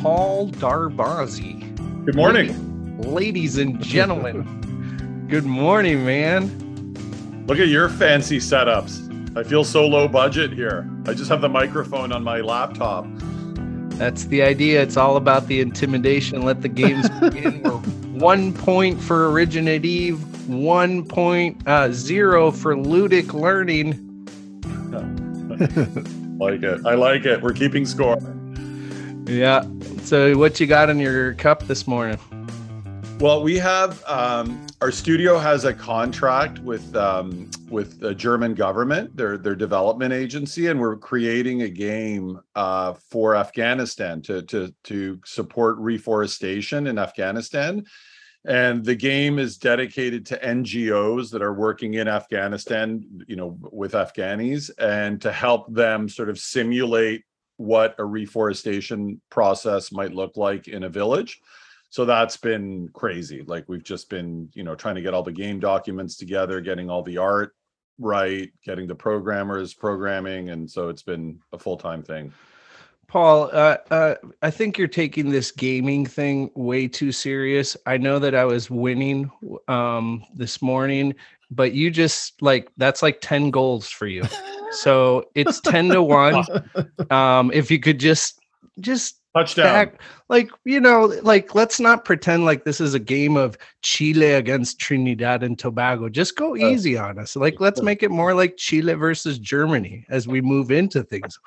Paul Darvasi. Good morning. Ladies and gentlemen. Good morning, man. Look at your fancy setups. I feel so low budget here. I just have the microphone on my laptop. That's the idea. It's all about the intimidation. Let the games begin. One point for Originate Eve, one uh, for Ludic Learning. like it. I like it. We're keeping score. Yeah. So, what you got in your cup this morning? Well, we have um, our studio has a contract with um, with the German government, their their development agency, and we're creating a game uh, for Afghanistan to to to support reforestation in Afghanistan. And the game is dedicated to NGOs that are working in Afghanistan, you know, with Afghanis, and to help them sort of simulate what a reforestation process might look like in a village. So that's been crazy. Like we've just been you know trying to get all the game documents together getting all the art right getting the programmers programming and so it's been a full-time thing. Paul uh, uh, i think you're taking this gaming thing way too serious. I know that i was winning um, this morning but you just like that's like 10 goals for you so it's 10 to 1 um, if you could just just Touchdown. Back, like, you know, like let's not pretend like this is a game of Chile against Trinidad and Tobago. Just go easy on us. Like, let's make it more like Chile versus Germany as we move into things.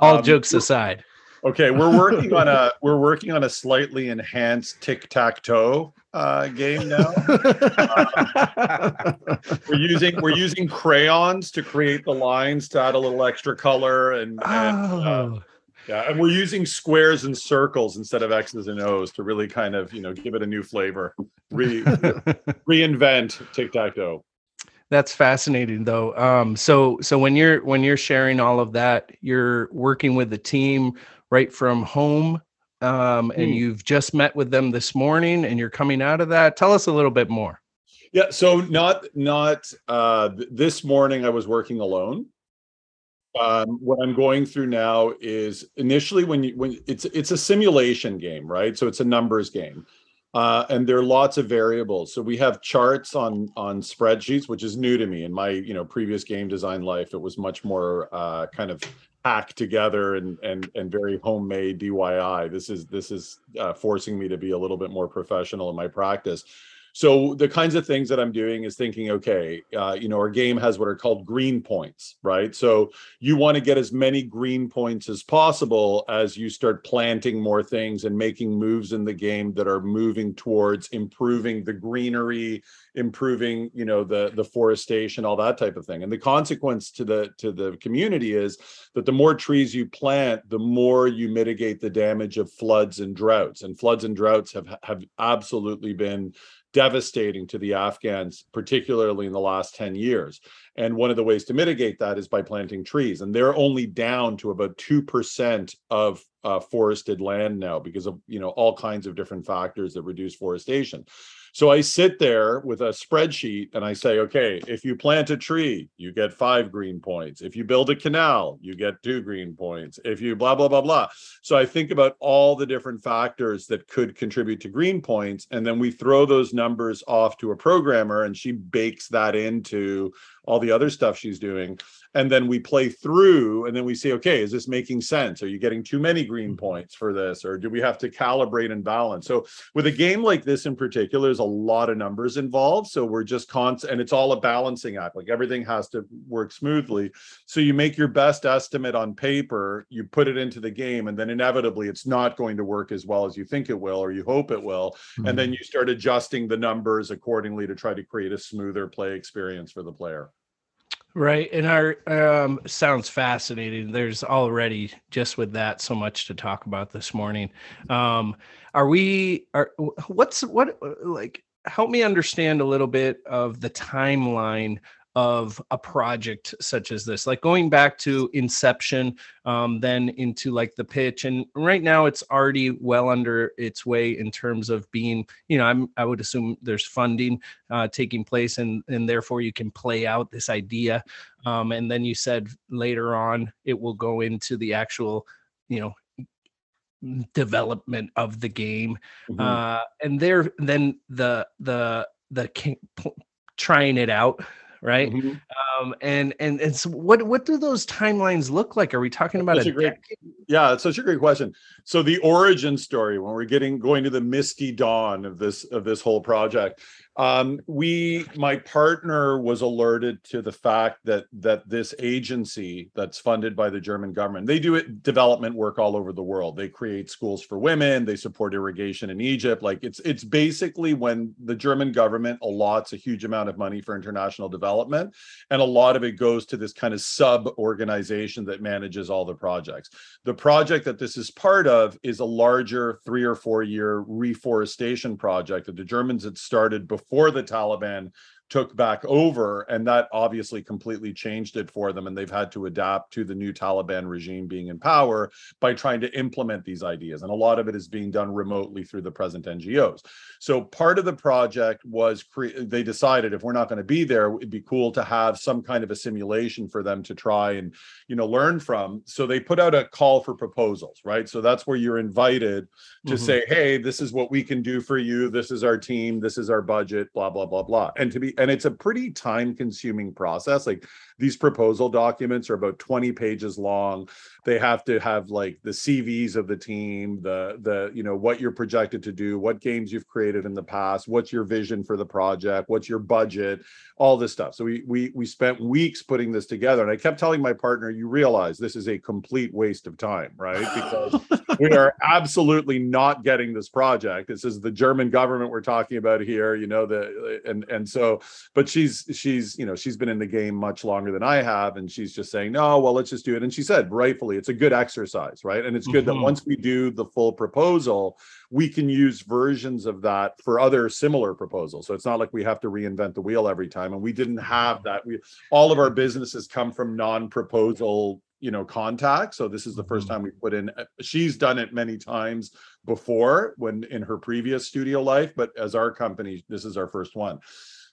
All um, jokes aside. Okay, we're working on a we're working on a slightly enhanced tic-tac-toe uh, game now. uh, we're using we're using crayons to create the lines to add a little extra color and, and uh, oh. uh, yeah, and we're using squares and circles instead of X's and O's to really kind of, you know, give it a new flavor. Re- reinvent tic-tac-toe. That's fascinating though. Um, so so when you're when you're sharing all of that, you're working with the team right from home. Um, and mm. you've just met with them this morning and you're coming out of that. Tell us a little bit more. Yeah, so not not uh this morning I was working alone um, what I'm going through now is initially when you when it's it's a simulation game, right? So it's a numbers game. Uh, and there are lots of variables. So we have charts on on spreadsheets, which is new to me. In my you know previous game design life, it was much more uh, kind of hacked together and and and very homemade DIY. This is this is uh, forcing me to be a little bit more professional in my practice. So the kinds of things that I'm doing is thinking, okay, uh, you know, our game has what are called green points, right? So you want to get as many green points as possible as you start planting more things and making moves in the game that are moving towards improving the greenery, improving, you know, the the forestation, all that type of thing. And the consequence to the to the community is that the more trees you plant, the more you mitigate the damage of floods and droughts. And floods and droughts have have absolutely been devastating to the Afghans, particularly in the last 10 years. And one of the ways to mitigate that is by planting trees. And they're only down to about 2% of uh, forested land now because of you know all kinds of different factors that reduce forestation. So I sit there with a spreadsheet and I say, okay, if you plant a tree, you get five green points. If you build a canal, you get two green points. If you blah, blah, blah, blah. So I think about all the different factors that could contribute to green points. And then we throw those numbers off to a programmer and she bakes that into all the other stuff she's doing and then we play through and then we say okay is this making sense? Are you getting too many green mm-hmm. points for this or do we have to calibrate and balance? So with a game like this in particular there's a lot of numbers involved. So we're just constant and it's all a balancing act like everything has to work smoothly. So you make your best estimate on paper you put it into the game and then inevitably it's not going to work as well as you think it will or you hope it will. Mm-hmm. and then you start adjusting the numbers accordingly to try to create a smoother play experience for the player Right. And our um, sounds fascinating. There's already just with that so much to talk about this morning. Um, are we are what's what like help me understand a little bit of the timeline of a project such as this like going back to inception um, then into like the pitch and right now it's already well under its way in terms of being you know I'm, i would assume there's funding uh, taking place and and therefore you can play out this idea um, and then you said later on it will go into the actual you know development of the game Mhm. uh and they're then the the the trying it out right Mhm. um and and and so what what do those timelines look like are we talking about a a great- Yeah, it's such a great question. So the origin story, when we're getting going to the misty dawn of this of this whole project, um, we my partner was alerted to the fact that that this agency that's funded by the German government, they do it development work all over the world. They create schools for women, they support irrigation in Egypt. Like it's it's basically when the German government allots a huge amount of money for international development, and a lot of it goes to this kind of sub organization that manages all the projects. The project that this is part of is a larger three or four year reforestation project that the Germans had started before the Taliban took back over. And that obviously completely changed it for them. And they've had to adapt to the new Taliban regime being in power by trying to implement these ideas. And a lot of it is being done remotely through the present NGOs. So part of the project was cre- they decided if we're not going to be there, it'd be cool to have some kind of a simulation for them to try and you know learn from. So they put out a call for proposals, right? So that's where you're invited to Mhm. say, hey, this is what we can do for you. This is our team. This is our budget. Blah blah blah blah. And to be and it's a pretty time consuming process. Like these proposal documents are about 20 pages long. They have to have like the cvs of the team the the you know what you're projected to do what games you've created in the past what's your vision for the project what's your budget all this stuff. So we we we spent weeks putting this together and i kept telling my partner you realize this is a complete waste of time right? Because we are absolutely not getting this project. This is the german government we're talking about here you know the and and so but she's she's you know she's been in the game much longer than i have and she's just saying no well let's just do it. And she said rightfully it's a good exercise right? And it's good Mhm. that once we do the full proposal we can use versions of that for other similar proposals. So it's not like we have to reinvent the wheel every time and we didn't have that. We all of our businesses come from non-proposal you know contact so this is the first Mhm. time we put in she's done it many times before when in her previous studio life but as our company this is our first one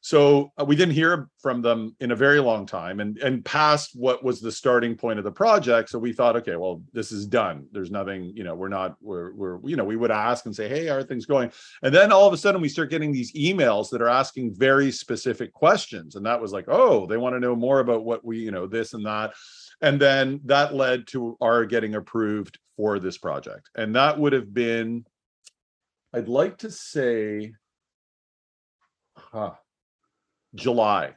so uh, we didn't hear from them in a very long time and and past what was the starting point of the project so we thought okay well this is done. There's nothing you know we're not we're we're you know we would ask and say hey how are things going? And then all of a sudden we start getting these emails that are asking very specific questions and that was like oh they want to know more about what we you know this and that. And then that led to our getting approved for this project and that would have been i'd like to say huh, july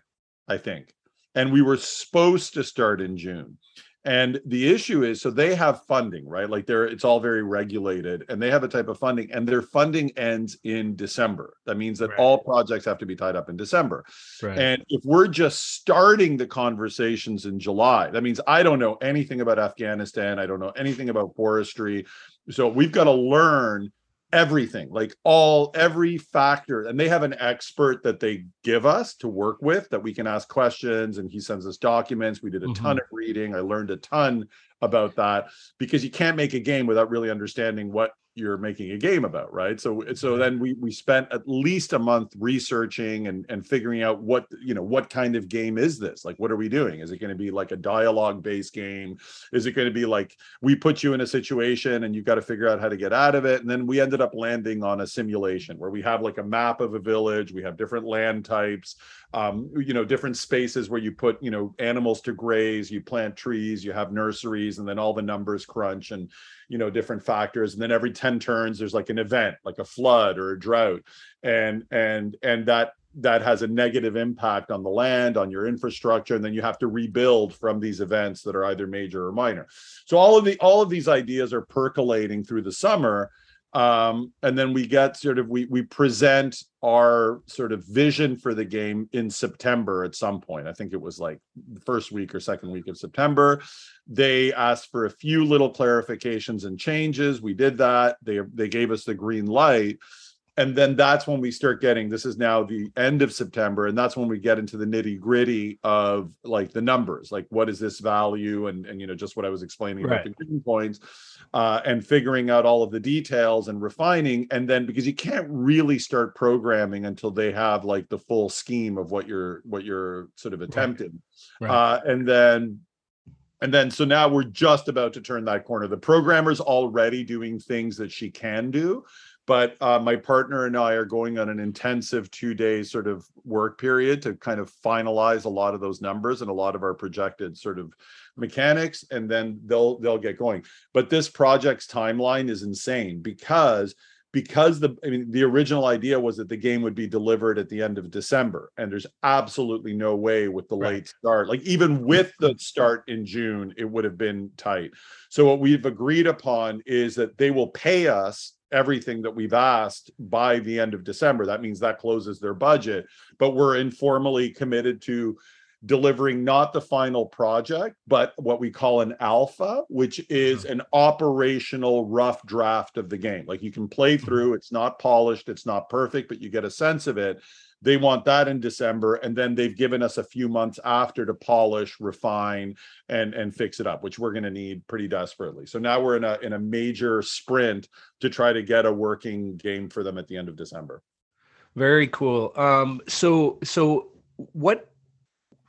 i think and we were supposed to start in june and the issue is so they have funding right like they're it's all very regulated and they have a type of funding and their funding ends in december that means that Right. all projects have to be tied up in december right and if we're just starting the conversations in July, that means I don't know anything about Afghanistan. I don't know anything about forestry. So we've got to learn everything, like all every factor. And they have an expert that they give us to work with that we can ask questions and he sends us documents. We did a ton mm-hmm. of reading. I learned a ton about that because you can't make a game without really understanding what you're making a game about right? So so then we we spent at least a month researching and and figuring out what you know what kind of game is this? Like what are we doing? Is it going to be like a dialogue based game? Is it going to be like we put you in a situation and you've got to figure out how to get out of it and then we ended up landing on a simulation where we have like a map of a village we have different land types um you know different spaces where you put you know animals to graze you plant trees you have nurseries and then all the numbers crunch and you know different factors. And then every 10 turns there's like an event like a flood or a drought. And and and that that has a negative impact on the land on your infrastructure and then you have to rebuild from these events that are either major or minor. So all of the all of these ideas are percolating through the summer um, and then we get sort of we we present our sort of vision for the game in September at some point. I think it was like the first week or second week of September. They asked for a few little clarifications and changes. We did that. They they gave us the green light. And then that's when we start getting this is now the end of September, and that's when we get into the nitty gritty of like the numbers, like what is this value, and and you know just what I was explaining about the green points, uh, and figuring out all of the details and refining, and then because you can't really start programming until they have like the full scheme of what you're what you're sort of attempting, Right. uh, and then and then so now we're just about to turn that corner. The programmer's already doing things that she can do but uh, my partner and i are going on an intensive two day sort of work period to kind of finalize a lot of those numbers and a lot of our projected sort of mechanics and then they'll they'll get going but this project's timeline is insane because because the I mean the original idea was that the game would be delivered at the end of December and there's absolutely no way with the right. late start like even with the start in June it would have been tight. So what we've agreed upon is that they will pay us everything that we've asked by the end of December. That means that closes their budget, but we're informally committed to delivering not the final project, but what we call an alpha, which is mm-hmm. an operational rough draft of the game. Like you can play mm-hmm. through, it's not polished, it's not perfect, but you get a sense of it. They want that in December, and then they've given us a few months after to polish, refine, and and fix it up, which we're going to need pretty desperately. So now we're in a in a major sprint to try to get a working game for them at the end of December. Very cool. Um, so so what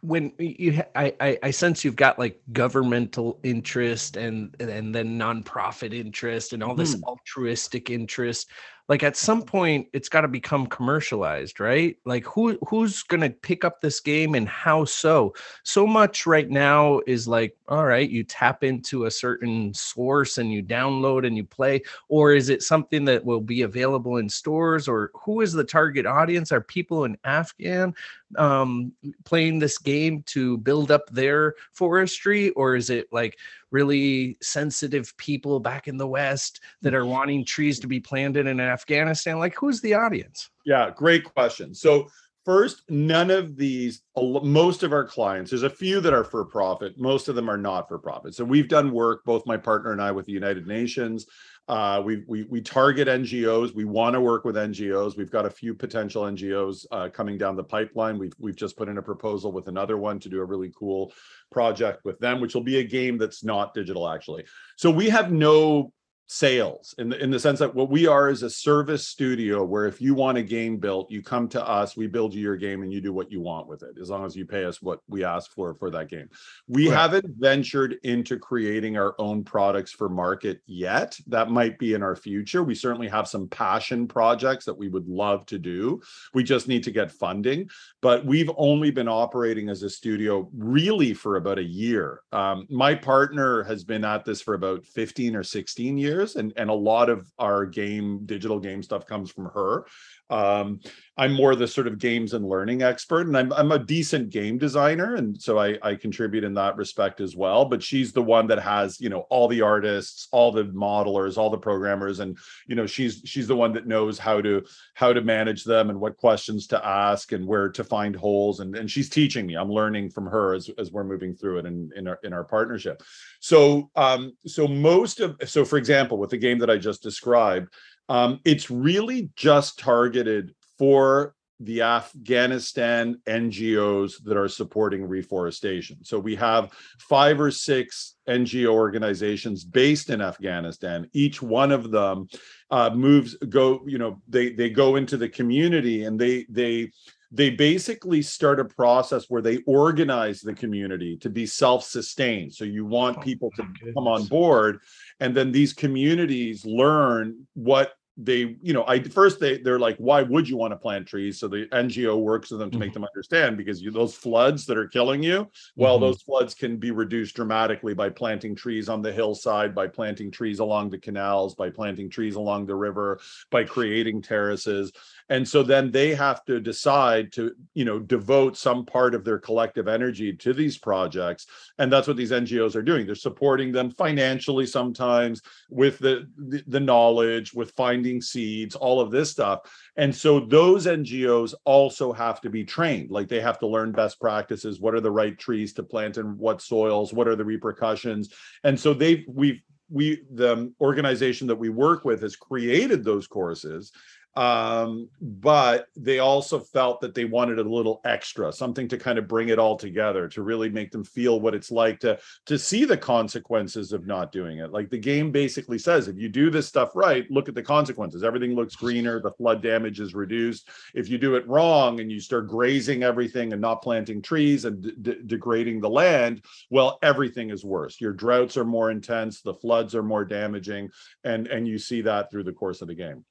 when you I, I sense you've got like governmental interest and and then nonprofit interest and all this mm. altruistic interest like at some point it's got to become commercialized right? Like who who's going to pick up this game and how so? So much right now is like all right you tap into a certain source and you download and you play or is it something that will be available in stores or who is the target audience? Are people in afghan um, playing this game to build up their forestry or is it like really sensitive people back in the West that are wanting trees to be planted in Afghanistan? Like, who's the audience? Yeah, great question. So, first, none of these, most of our clients, there's a few that are for profit, most of them are not for profit. So, we've done work, both my partner and I, with the United Nations. Uh, we, we we target NGOs. We want to work with NGOs. We've got a few potential NGOs uh, coming down the pipeline. We've we've just put in a proposal with another one to do a really cool project with them, which will be a game that's not digital actually. So we have no sales in the in the sense that what we are is a service studio where if you want a game built you come to us we build you your game and you do what you want with it as long as you pay us what we ask for for that game. We right. haven't ventured into creating our own products for market yet. That might be in our future. We certainly have some passion projects that we would love to do. We just need to get funding but we've only been operating as a studio really for about a year. Um, my partner has been at this for about 15 or 16 years years and and a lot of our game digital game stuff comes from her um, I'm more the sort of games and learning expert, and I'm I'm a decent game designer, and so I I contribute in that respect as well. But she's the one that has you know all the artists, all the modelers, all the programmers, and you know she's she's the one that knows how to how to manage them and what questions to ask and where to find holes, and and she's teaching me. I'm learning from her as as we're moving through it in in our in our partnership. So um so most of so for example with the game that I just described um, it's really just targeted for the Afghanistan NGOs that are supporting reforestation. So we have five or six NGO organizations based in Afghanistan. Each one of them uh, moves go you know they they go into the community and they they they basically start a process where they organize the community to be self-sustained so you want oh, people to come on board and then these communities learn what they you know i first they they're like why would you want to plant trees so the ngo works with them to mm-hmm. make them understand because you, those floods that are killing you well mm-hmm. those floods can be reduced dramatically by planting trees on the hillside by planting trees along the canals by planting trees along the river by creating terraces and so then they have to decide to you know devote some part of their collective energy to these projects. And that's what these ngos are doing. They're supporting them financially sometimes with the the, the knowledge with finding seeds all of this stuff. And so those ngos also have to be trained. Like they have to learn best practices. What are the right trees to plant in what soils? What are the repercussions? And so they've we've we the organization that we work with has created those courses um, but they also felt that they wanted a little extra, something to kind of bring it all together, to really make them feel what it's like to to see the consequences of not doing it. Like the game basically says, if you do this stuff right, look at the consequences. Everything looks greener, the flood damage is reduced. If you do it wrong and you start grazing everything and not planting trees and de- degrading the land, well, everything is worse. Your droughts are more intense, the floods are more damaging, and and you see that through the course of the game.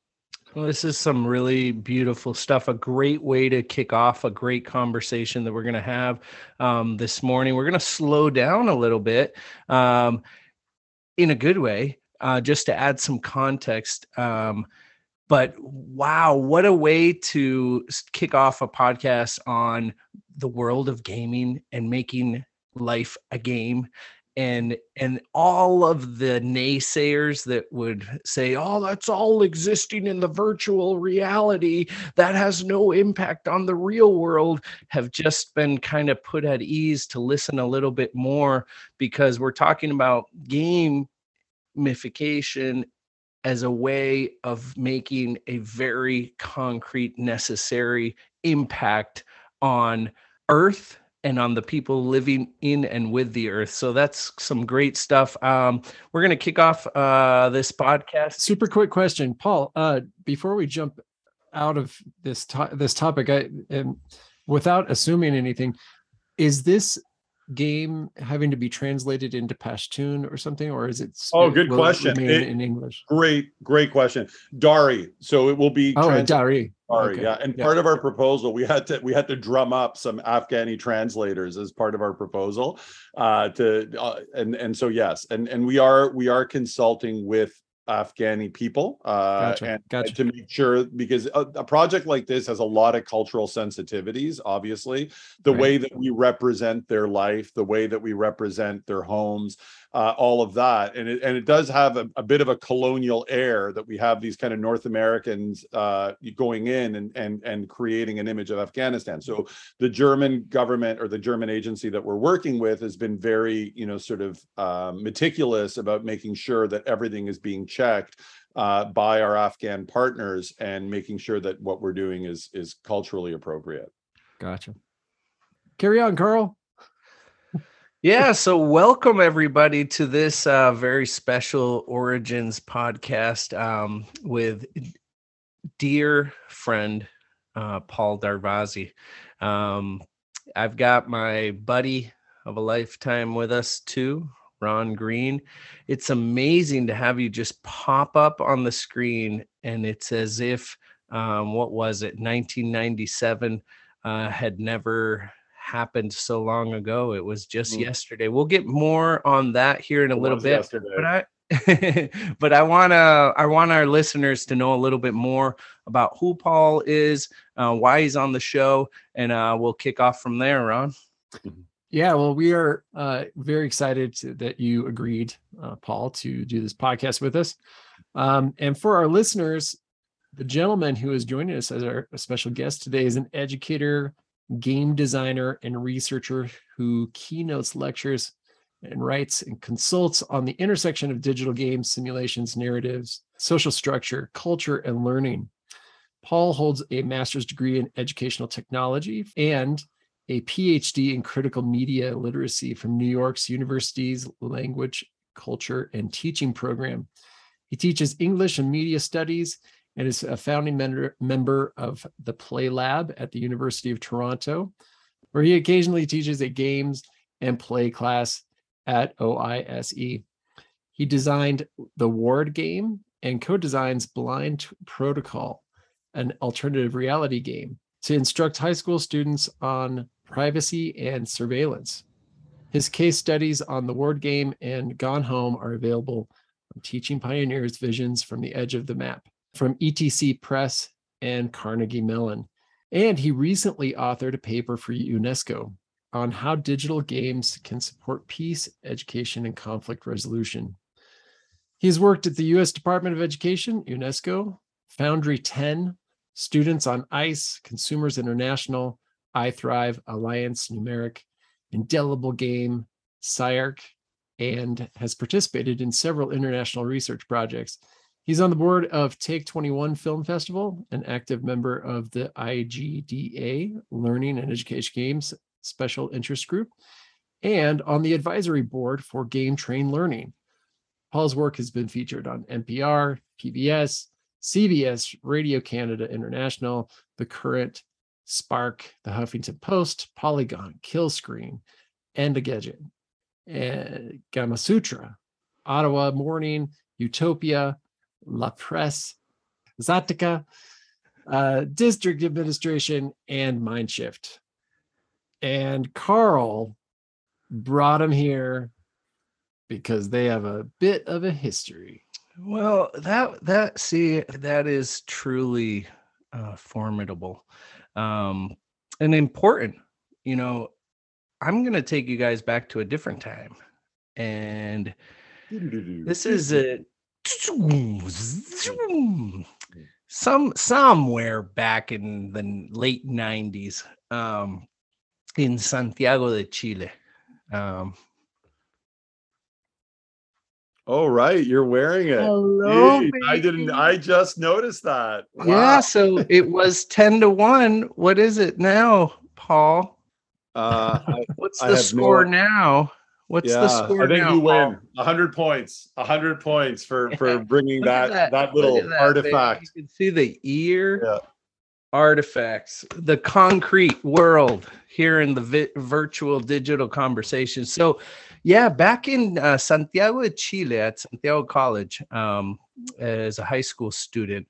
Well, this is some really beautiful stuff. A great way to kick off a great conversation that we're going to have um, this morning. We're going to slow down a little bit um, in a good way, uh, just to add some context. Um, but wow, what a way to kick off a podcast on the world of gaming and making life a game and and all of the naysayers that would say oh that's all existing in the virtual reality. That has no impact on the real world have just been kind of put at ease to listen a little bit more because we're talking about gamification as a way of making a very concrete necessary impact on earth and on the people living in and with the earth. So that's some great stuff. Um, we're going to kick off uh, this podcast. Super quick question, Paul. Uh, before we jump out of this to- this topic, I without assuming anything, is this game having to be translated into Pashtun or something, or is it? Oh, good question. It, in English. Great, great question. Dari. So it will be. Oh, trans- Dari. Sorry, okay. yeah. And yeah. part of our proposal, we had to we had to drum up some Afghani translators as part of our proposal. Uh, to uh, and and so yes, and and we are we are consulting with Afghani people uh, gotcha. And, gotcha. and, to make sure because a, a, project like this has a lot of cultural sensitivities. Obviously, the right. way that we represent their life, the way that we represent their homes, uh, all of that, and it and it does have a, a, bit of a colonial air that we have these kind of North Americans uh, going in and and and creating an image of Afghanistan. So the German government or the German agency that we're working with has been very you know sort of uh, meticulous about making sure that everything is being checked uh, by our Afghan partners and making sure that what we're doing is is culturally appropriate. Gotcha. Carry on, Carl yeah so welcome everybody to this uh, very special origins podcast um, with dear friend uh, paul darvasi um, i've got my buddy of a lifetime with us too ron green. It's amazing to have you just pop up on the screen and it's as if um, what was it 1997 uh, had never happened so long ago. It was just mm. yesterday. We'll get more on that here in a it little bit. Yesterday. But I but I want to I want our listeners to know a little bit more about who Paul is, uh, why he's on the show, and uh, we'll kick off from there, Ron. Mm-hmm. Yeah, well, we are uh, very excited to, that you agreed, uh, Paul, to do this podcast with us. Um, and for our listeners, the gentleman who is joining us as our special guest today is an educator, game designer and researcher who keynotes lectures and writes and consults on the intersection of digital games, simulations, narratives, social structure, culture, and learning. Paul holds a master's degree in educational technology and a PhD in critical media literacy from New York's University's Language, Culture, and Teaching program. He teaches English and media studies and is a founding member, member of the Play Lab at the University of Toronto, where he occasionally teaches a games and play class at OISE. He designed the Ward game and co designs Blind Protocol, an alternative reality game, to instruct high school students on privacy and surveillance. His case studies on the Ward game and Gone Home are available on Teaching Pioneers Visions from the Edge of the Map from ETC Press and Carnegie Mellon. And he recently authored a paper for UNESCO on how digital games can support peace, education, and conflict resolution. He's worked at the US Department of Education, UNESCO, Foundry 10, Students on ICE, Consumers International, iThrive, Alliance Numeric, Indelible Game, SCI-Arc, and has participated in several international research projects He's on the board of Take 21 Film Festival, an active member of the IGDA Learning and Education Games Special Interest Group, and on the advisory board for Game Train Learning. Paul's work has been featured on NPR, PBS, CBS, Radio Canada International, The Current, Spark, The Huffington Post, Polygon, Kill Killscreen, Engadget, and eh, Gamasutra, Ottawa Morning, Utopia, La Presse, Zatika, uh, District Administration, and Mindshift. And Carl brought him here because they have a bit of a history. Well, that that see that is truly uh, formidable um, and important. You know, I'm going to take you guys back to a different time, and this is a some somewhere back in the late 90s um, in Santiago de Chile. Um, Oh right, you're wearing it. Hello, Jeez, I didn't. I just noticed that. Yeah, so it was ten to one. What is it now, Paul? Uh, I, What's the have score no- now? What's yeah, the score I think now? you Paul? win. A hundred points. A hundred points for Yeah, for bringing Look at that that, little at that, baby. artifact. You can see the ear Yeah. artifacts, the concrete world here in the vi- virtual digital conversation. So, yeah, back in uh, Santiago Chile at Santiago College um, as a high school student.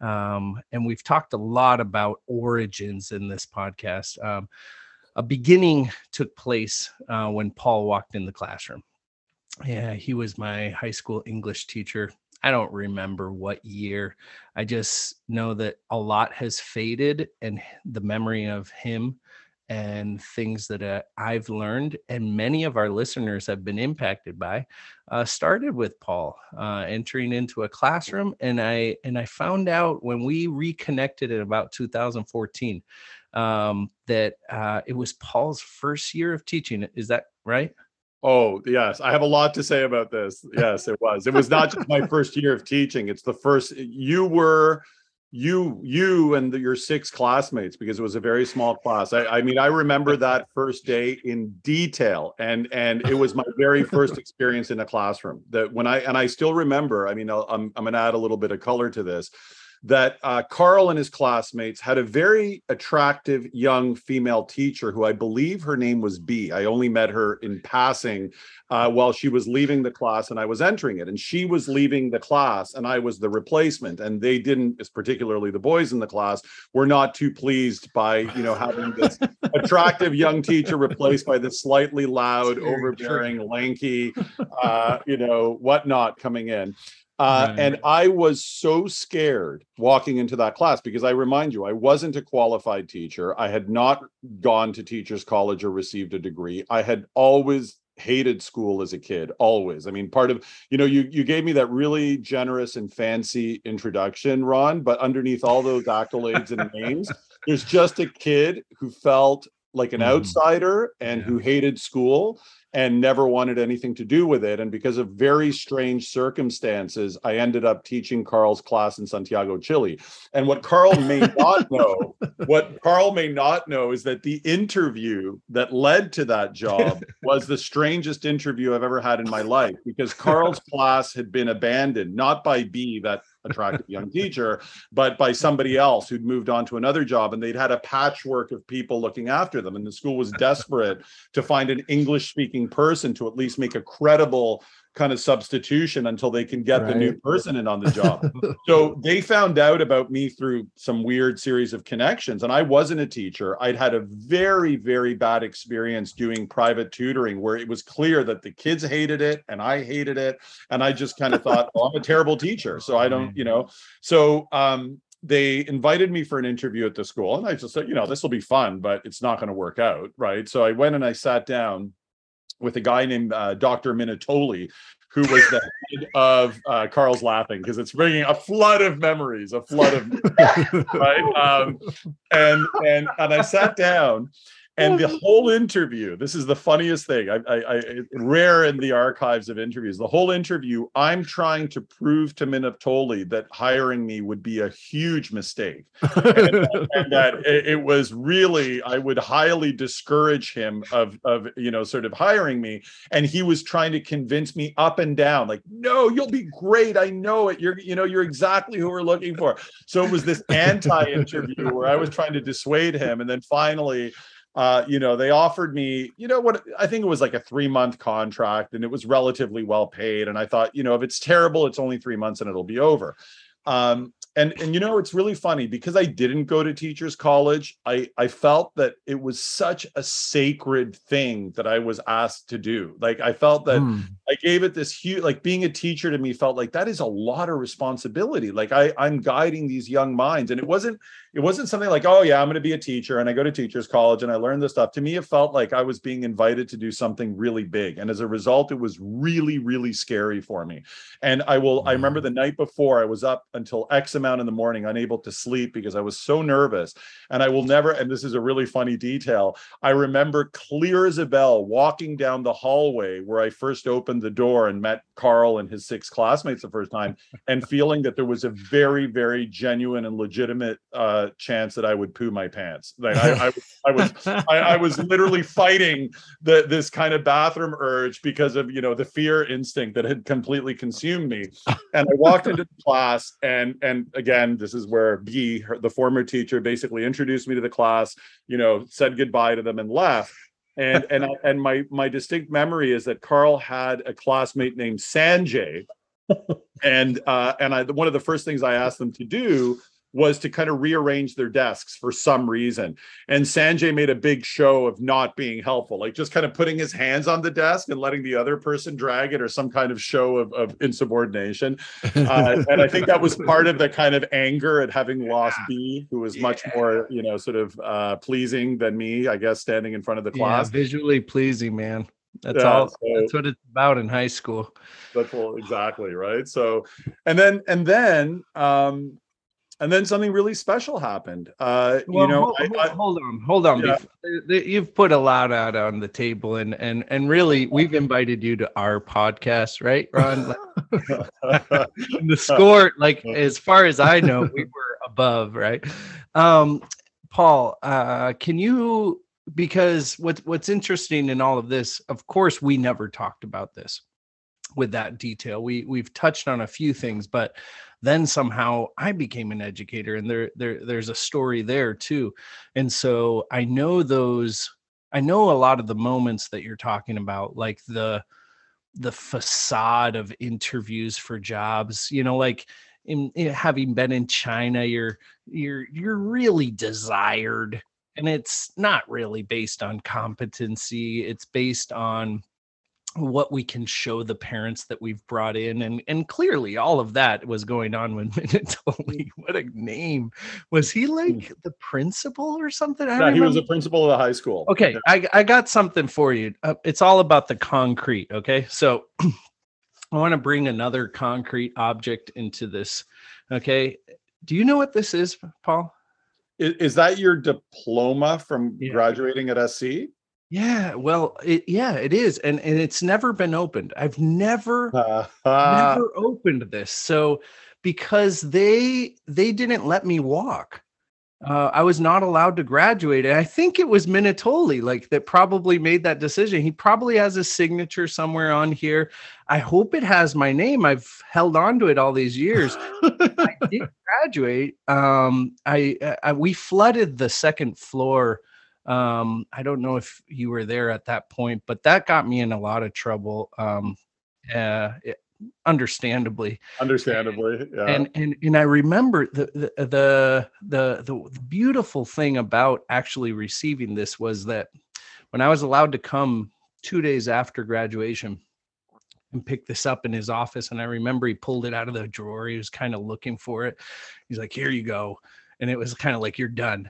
Um, and we've talked a lot about origins in this podcast. Um, a beginning took place uh, when Paul walked in the classroom. Yeah, he was my high school English teacher. I don't remember what year. I just know that a lot has faded and the memory of him and things that uh, I've learned and many of our listeners have been impacted by uh, started with Paul uh, entering into a classroom and I and I found out when we reconnected in about 2014 um, that uh, it was Paul's first year of teaching. Is that right? Oh yes, I have a lot to say about this. Yes, it was. It was not just my first year of teaching. It's the first. You were, you, you, and the, your six classmates because it was a very small class. I, I mean, I remember that first day in detail, and and it was my very first experience in a classroom. That when I and I still remember. I mean, I'll, I'm I'm gonna add a little bit of color to this. That uh, Carl and his classmates had a very attractive young female teacher who I believe her name was B. I only met her in passing uh, while she was leaving the class and I was entering it. And she was leaving the class and I was the replacement. And they didn't, as particularly the boys in the class, were not too pleased by, you know, having this attractive young teacher replaced by this slightly loud, overbearing, lanky, uh, you know, whatnot coming in. Uh, Right. And I was so scared walking into that class because I remind you, I wasn't a qualified teacher. I had not gone to teachers college or received a degree. I had always hated school as a kid always i mean part of you know you you gave me that really generous and fancy introduction ron but underneath all those accolades and names there's just a kid who felt like an Mhm. outsider and Yeah. who hated school and never wanted anything to do with it. And because of very strange circumstances, I ended up teaching Carl's class in Santiago, Chile. And what Carl may not know, what Carl may not know is that the interview that led to that job was the strangest interview I've ever had in my life because Carl's class had been abandoned, not by B, that attractive young teacher, but by somebody else who'd moved on to another job and they'd had a patchwork of people looking after them. And the school was desperate to find an English speaking person to at least make a credible kind of substitution until they can get the new person in on the job. so they found out about me through some weird series of connections. And I wasn't a teacher. I'd had a very, very bad experience doing private tutoring where it was clear that the kids hated it and I hated it. And I just kind of thought, well, I'm a terrible teacher. So I don't, you know. So um they invited me for an interview at the school and I just said, you know, this will be fun, but it's not going to work out. Right. So I went and I sat down with a guy named uh, Dr. Minatoli, who was the head of uh, Carl's Laughing, because it's bringing a flood of memories, a flood of right. Um, and and and I sat down, and the whole interview this is the funniest thing. I, I, I rare in the archives of interviews. The whole interview i'm trying to prove to Minatoli that hiring me would be a huge mistake. And, and that it, it, was really i would highly discourage him of of you know sort of hiring me. And he was trying to convince me up and down like no you'll be great. I know it. You're you know you're exactly who we're looking for. So it was this anti interview where i was trying to dissuade him. And then finally uh, you know, they offered me, you know, what I think it was like a three month contract and it was relatively well paid. And I thought, you know, if it's terrible, it's only three months and it'll be over. Um, and and you know it's really funny because i didn't go to teachers college i i felt that it was such a sacred thing that i was asked to do like i felt that mm. i gave it this huge like being a teacher to me felt like that is a lot of responsibility like i i'm guiding these young minds and it wasn't it wasn't something like oh yeah i'm going to be a teacher and i go to teachers college and i learn this stuff to me it felt like i was being invited to do something really big and as a result it was really really scary for me and i will i remember the night before i was up until x amount in the morning, unable to sleep because I was so nervous. And I will never, and this is a really funny detail. I remember clear as a bell walking down the hallway where I first opened the door and met Carl and his six classmates the first time and feeling that there was a very, very genuine and legitimate uh, chance that I would poo my pants. Like I, I, I was, I, I was literally fighting the, this kind of bathroom urge because of, you know, the fear instinct that had completely consumed me. And I walked into the class and, and again, this is where B, her, the former teacher, basically introduced me to the class, you know, said goodbye to them and left. And and and my my distinct memory is that Carl had a classmate named Sanjay, and uh, and I one of the first things I asked them to do was to kind of rearrange their desks for some reason. And Sanjay made a big show of not being helpful, like just kind of putting his hands on the desk and letting the other person drag it or some kind of show of, of insubordination. Uh, and I think that was part of the kind of anger at having lost B, who was yeah. much more, you know, sort of uh, pleasing than me, I guess, standing in front of the class. Yeah, visually pleasing, man. That's yeah, all. So, that's what it's about in high school. That's well, exactly right. So, and then and then um, and then something really special happened. Uh, well, you know, hold, I, I, hold on, hold on. Yeah. You've put a lot out on the table, and and and really, we've invited you to our podcast, right, Ron? the score, like as far as I know, we were above, right? Um, Paul, uh, can you? Because what's what's interesting in all of this, of course, we never talked about this with that detail. We we've touched on a few things, but then somehow I became an educator and there there there's a story there too. And so I know those I know a lot of the moments that you're talking about like the the facade of interviews for jobs, you know like in, in having been in China you're you're you're really desired and it's not really based on competency it's based on what we can show the parents that we've brought in and and clearly all of that was going on when Minatoli what a name. Was he hmm. like the principal or something? I yeah he was the principal of the high school. Okay yeah. I, I got something for you. Uh, it's all about the concrete okay? So I want to bring another concrete object into this okay? Do you know what this is Paul? Is, is that your diploma from yeah. graduating at SC yeah, well, it, yeah, it is, and and it's never been opened. I've never never opened this. So because they they didn't let me walk, uh, I was not allowed to graduate. And I think it was Minatoli like that probably made that decision. He probably has a signature somewhere on here. I hope it has my name. I've held on to it all these years. I did graduate. Um, I, I we flooded the second floor um, I don't know if you were there at that point, but that got me in a lot of trouble. Um, uh, it, understandably understandably yeah. and and and i remember the the, the the the beautiful thing about actually receiving this was that when i was allowed to come two days after graduation and pick this up in his office and i remember he pulled it out of the drawer he was kind of looking for it he's like here you go and it was kind of like you're done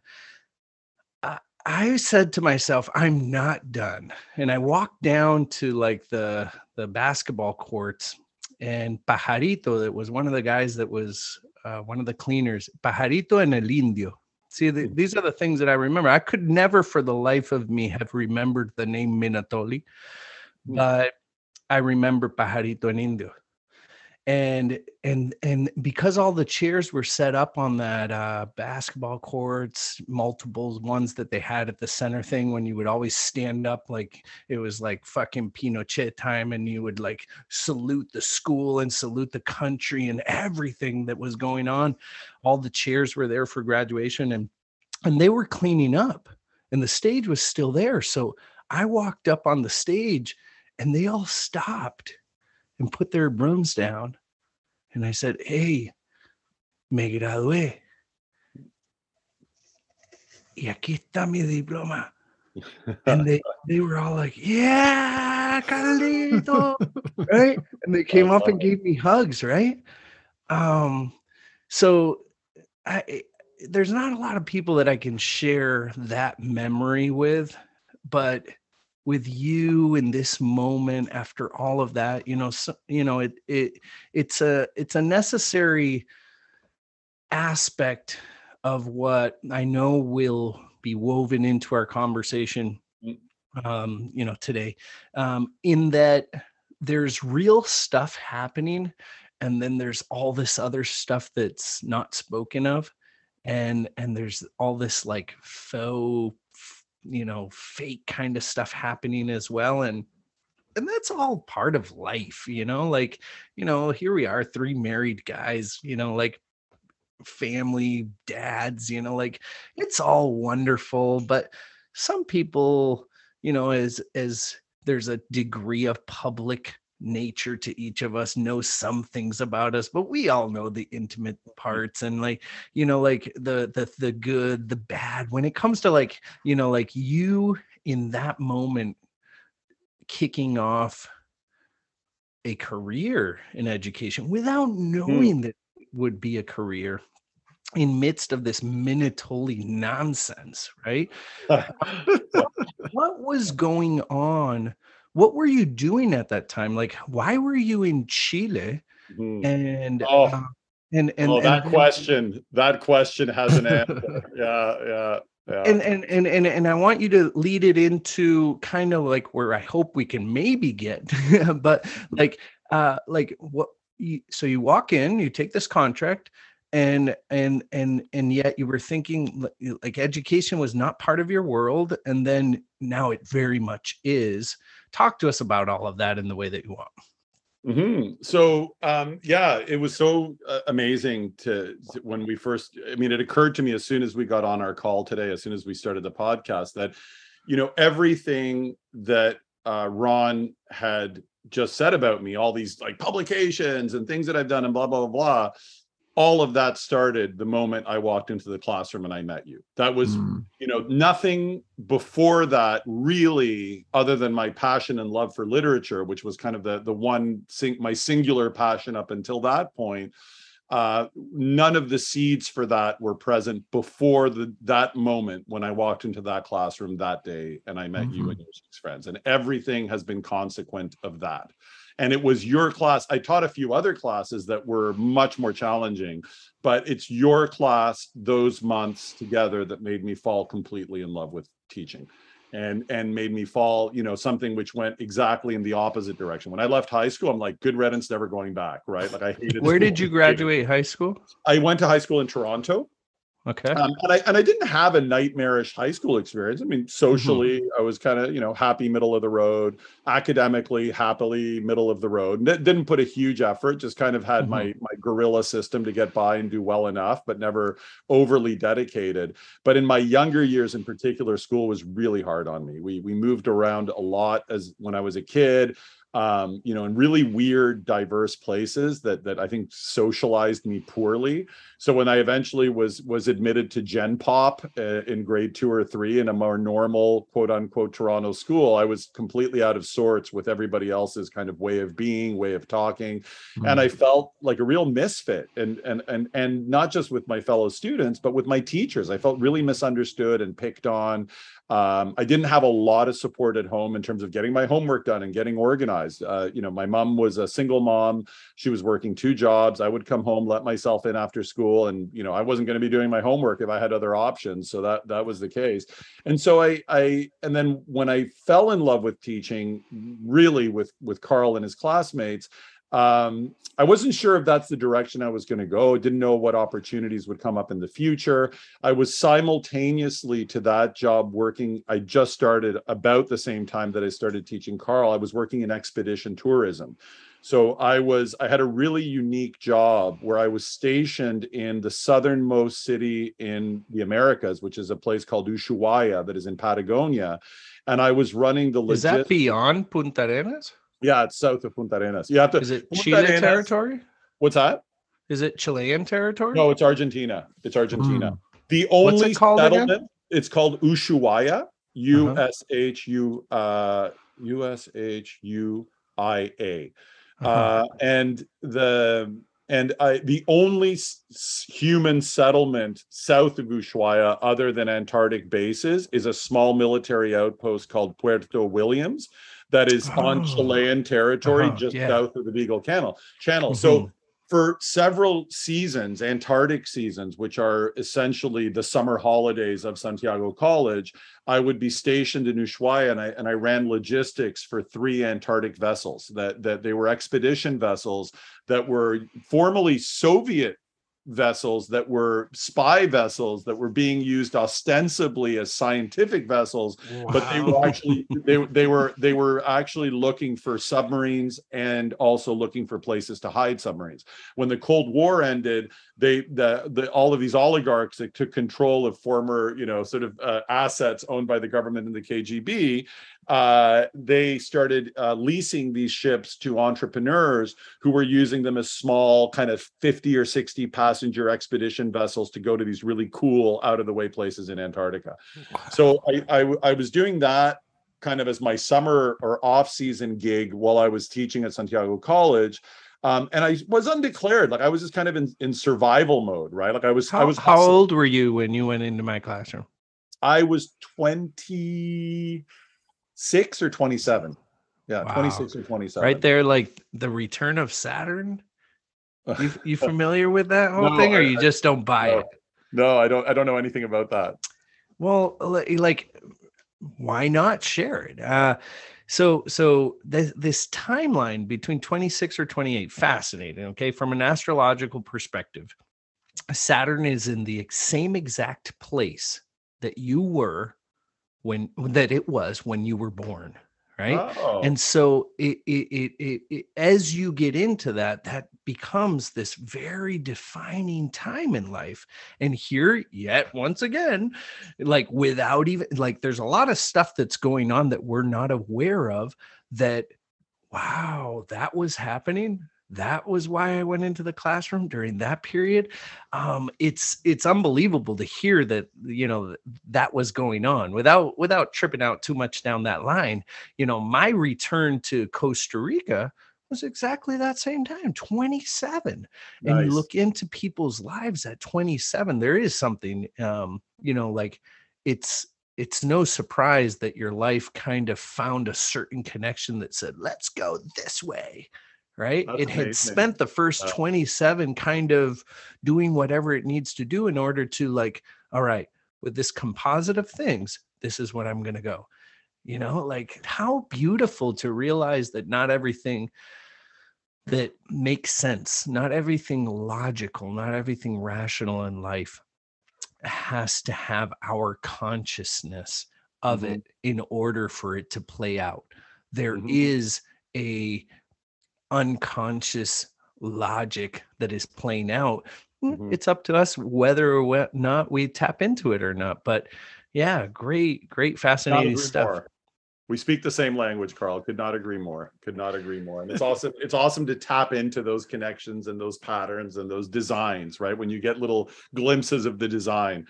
I said to myself, I'm not done. And I walked down to like the the basketball courts and Pajarito, that was one of the guys that was uh, one of the cleaners, Pajarito and El Indio. See, the, these are the things that I remember. I could never, for the life of me, have remembered the name Minatoli, Hmm. but I remember Pajarito en Indio. And and and because all the chairs were set up on that uh, basketball courts, multiples ones that they had at the center thing, when you would always stand up like it was like fucking Pinochet time, and you would like salute the school and salute the country and everything that was going on. All the chairs were there for graduation, and and they were cleaning up, and the stage was still there. So I walked up on the stage, and they all stopped and put their brooms down. And I said, Hey, me gradué. Y aquí está mi diploma. And they, they were all like, Yeah, Carlito. right. And they came up and gave me hugs, right? Um, so I there's not a lot of people that I can share that memory with, but with you in this moment after all of that you know so, you know it it it's a it's a necessary aspect of what i know will be woven into our conversation Mm. um you know today um in that there's real stuff happening and then there's all this other stuff that's not spoken of and and there's all this like faux you know fake kind of stuff happening as well and and that's all part of life you know like you know here we are three married guys you know like family dads you know like it's all wonderful but some people you know as as there's a degree of public nature to each of us know some things about us but we all know the intimate mm-hmm. parts and like you know like the the the good the bad. When it comes to like you know like you in that moment kicking off a career in education without hmm. knowing that it would be a career in midst of this minatoli nonsense right? What was going on what were you doing at that time like why were you in chile Mhm. and Oh. uh, and and, oh, that and- question. That question has an answer. yeah, yeah, yeah. and and and and and I want you to lead it into kind of like where I hope we can maybe get, but like uh like what you, so you walk in, you take this contract and and and and yet you were thinking like education was not part of your world and then now it very much is. Talk to us about all of that in the way that you want. hmm So, um, yeah, it was so uh, amazing to, to- when we first. I mean, it occurred to me as soon as we got on our call today, as soon as we started the podcast, that you know everything that uh, Ron had just said about me, all these like publications and things that I've done, and blah blah blah. All of that started the moment I walked into the classroom and I met you. That was Mm. you know nothing before that really other than my passion and love for literature which was kind of the the one sing, my singular passion up until that point uh none of the seeds for that were present before the that moment when i walked into that classroom that day and i met you Mhm. and your six friends and everything has been consequent of that and it was your class. I taught a few other classes that were much more challenging but it's your class those months together that made me fall completely in love with teaching and and made me fall you know something which went exactly in the opposite direction. When i left high school i'm like good riddance never going back right? Like i hated Where did you graduate high school? i went to high school in toronto Okay. um, and I and I didn't have a nightmarish high school experience. I mean, socially, I was kind of you know happy, middle of the road. Academically, happily, middle of the road. N- didn't put a huge effort. Just kind of had my my guerrilla system to get by and do well enough, but never overly dedicated. But in my younger years, in particular, school was really hard on me. We we moved around a lot as when I was a kid um, you know, in really weird, diverse places that that I think socialized me poorly. So when I eventually was was admitted to Gen Pop uh, in grade two or three in a more normal quote unquote Toronto school, I was completely out of sorts with everybody else's kind of way of being, way of talking, and I felt like a real misfit. And and and and not just with my fellow students, but with my teachers. I felt really misunderstood and picked on. Um, I didn't have a lot of support at home in terms of getting my homework done and getting organized. Uh, you know, my mom was a single mom; she was working two jobs. I would come home, let myself in after school, and you know, I wasn't going to be doing my homework if I had other options. So that that was the case. And so I I and then when I fell in love with teaching, really with with Carl and his classmates, um, I wasn't sure if that's the direction I was going to go. Didn't know what opportunities would come up in the future. I was simultaneously to that job working. I just started about the same time that I started teaching Carl. I was working in expedition tourism. So I was I had a really unique job where I was stationed in the southernmost city in the Americas, which is a place called Ushuaia that is in Patagonia, and I was running the. Is that beyond Punta Arenas? Yeah, it's south of Punta Arenas. You have to. Is it Chile Arenas, territory? What's that? Is it Chilean territory? No, it's Argentina. It's Argentina. Mm. The only it settlement. Again? It's called Ushuaia. U. S H U uh U S H U I A. Uh-huh. Uh, and the and I, the only s- human settlement south of Ushuaia, other than Antarctic bases, is a small military outpost called Puerto Williams, that is oh. on Chilean territory, uh-huh, just yeah. south of the Beagle Channel. Channel. Mm-hmm. So for several seasons, Antarctic seasons, which are essentially the summer holidays of Santiago College, I would be stationed in Ushuaia and I and I ran logistics for three Antarctic vessels that that they were expedition vessels that were formerly Soviet vessels that were spy vessels that were being used ostensibly as scientific vessels wow. but they were actually they, they were they were actually looking for submarines and also looking for places to hide submarines when the cold war ended they the, the all of these oligarchs that took control of former you know sort of uh, assets owned by the government and the KGB uh, they started uh, leasing these ships to entrepreneurs who were using them as small, kind of 50 or 60 passenger expedition vessels to go to these really cool, out of the way places in Antarctica. So I, I, I was doing that kind of as my summer or off season gig while I was teaching at Santiago College. Um, and I was undeclared, like I was just kind of in, in survival mode, right? Like I was, how, I was. How old were you when you went into my classroom? I was 20 six or 27. Yeah, wow. 26 or 27. Right there, like the return of Saturn. You, you familiar with that whole no, thing, or you just don't buy no, it? No, I don't. I don't know anything about that. Well, like, why not share it? Uh, so, so this, this timeline between 26 or 28, fascinating. Okay, from an astrological perspective, Saturn is in the same exact place that you were when that it was when you were born right? Oh. and so it, it, it, it, as you get into that that becomes this very defining time in life. And here yet once again like without even like there's a lot of stuff that's going on that we're not aware of that wow that was happening that was why I went into the classroom during that period. Um, it's it's unbelievable to hear that you know that was going on without without tripping out too much down that line. You know, my return to Costa Rica was exactly that same time 27 nice. and you look into people's lives at 27 there is something um you know like it's it's no surprise that your life kind of found a certain connection that said let's go this way right? That's it had amazing. spent the first wow. 27 kind of doing whatever it needs to do in order to like, all right, with this composite of things, this is what I'm going to go. You know, like how beautiful to realize that not everything that makes sense, not everything logical, not everything rational in life has to have our consciousness of mm-hmm. it in order for it to play out. There mm-hmm. is a unconscious logic that is playing out mm, mm-hmm. it's up to us whether or not we tap into it or not but yeah great great fascinating stuff more. we speak the same language carl could not agree more could not agree more and it's awesome it's awesome to tap into those connections and those patterns and those designs right when you get little glimpses of the design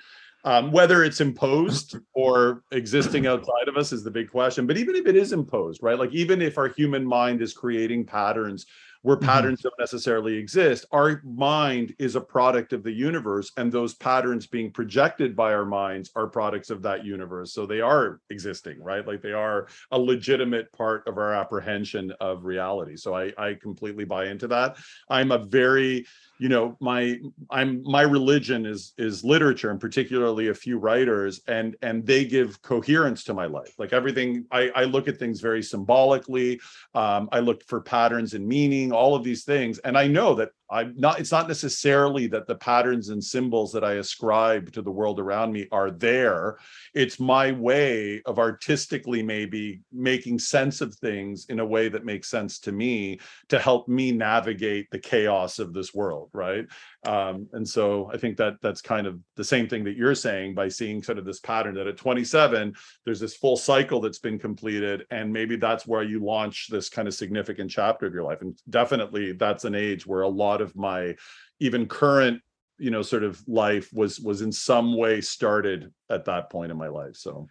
um, whether it's imposed or existing outside of us is the big question. But even if it is imposed, right? Like even if our human mind is creating patterns where Mhm. patterns don't necessarily exist. Our mind is a product of the universe, and those patterns being projected by our minds are products of that universe. So they are existing, right? Like they are a legitimate part of our apprehension of reality. So I, I completely buy into that. I'm a very you know my i'm my religion is is literature and particularly a few writers and and they give coherence to my life like everything i i look at things very symbolically um i look for patterns and meaning all of these things. And i know that i'm not it's not necessarily that the patterns and symbols that i ascribe to the world around me are there. It's my way of artistically maybe making sense of things in a way that makes sense to me to help me navigate the chaos of this world right? Um, and so i think that that's kind of the same thing that you're saying by seeing sort of this pattern that at 27 there's this full cycle that's been completed and maybe that's where you launch this kind of significant chapter of your life. And definitely that's an age where a lot of my even current you know sort of life was was in some way started at that point in my life so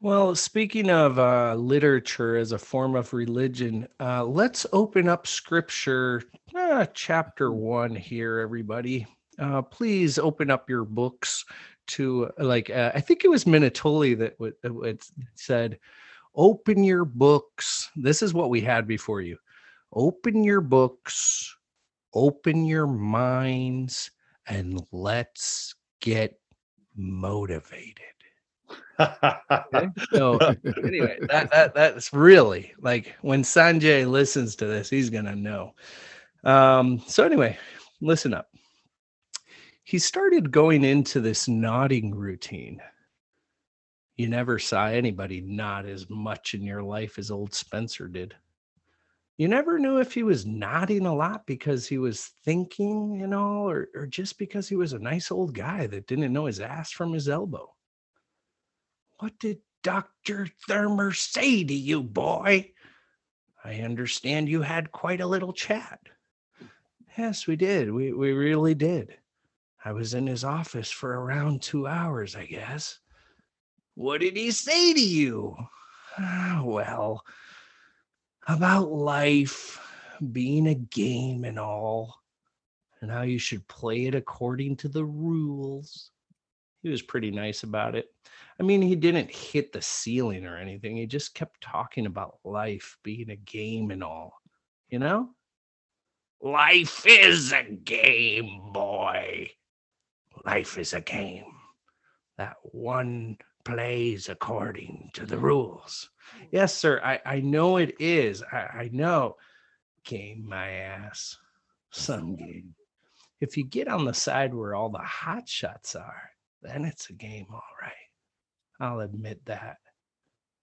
Well, speaking of uh, literature as a form of religion, uh, let's open up scripture, uh, chapter one here, everybody. Uh, please open up your books to, like, uh, I think it was Minatoli that w- w- said, open your books. This is what we had before you. Open your books, open your minds, and let's get motivated. Okay? So anyway, that that that's really like when Sanjay listens to this, he's gonna know. Um, so anyway, listen up. He started going into this nodding routine. You never saw anybody nod as much in your life as old Spencer did. You never knew if he was nodding a lot because he was thinking, you know, or, or just because he was a nice old guy that didn't know his ass from his elbow. What did Dr. Thurmer say to you, boy? I understand you had quite a little chat. Yes, we did. We, we really did. I was in his office for around two hours, I guess. What did he say to you? "Ah, well, about life being a game and all, and how you should play it according to the rules. He was pretty nice about it. I mean, he didn't hit the ceiling or anything. He just kept talking about life being a game and all, you know? Life is a game, boy. Life is a game that one plays according to the rules. Yes, sir. I, I know it is. I, I know. Game my ass. Some game. If you get on the side where all the hot shots are, then it's a game, all right. I'll admit that.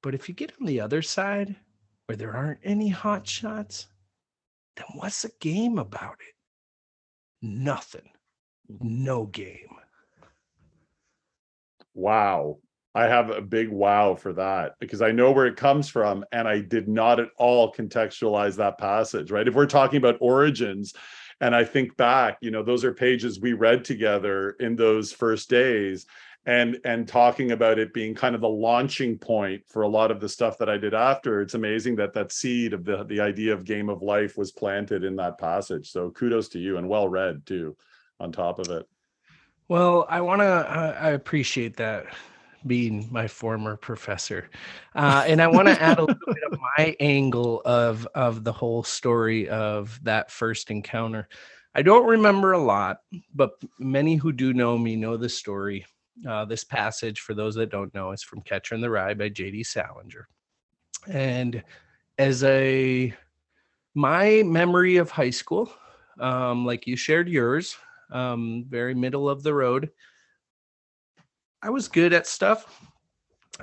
But if you get on the other side where there aren't any hot shots, then what's the game about it? Nothing. No game. Wow. I have a big wow for that because I know where it comes from and I did not at all contextualize that passage, right? If we're talking about origins and I think back, you know, those are pages we read together in those first days and and talking about it being kind of the launching point for a lot of the stuff that I did after. It's amazing that that seed of the the idea of game of life was planted in that passage. So kudos to you and well read too on top of it. Well, I want to, uh, I I appreciate that being my former professor. Uh, and I want to add a little bit of my angle of, of the whole story of that first encounter. I don't remember a lot, but many who do know me know the story. Uh, this passage, for those that don't know, is from Catcher in the Rye by J.D. Salinger. And as a my memory of high school, um, like you shared yours, um, very middle of the road. I was good at stuff.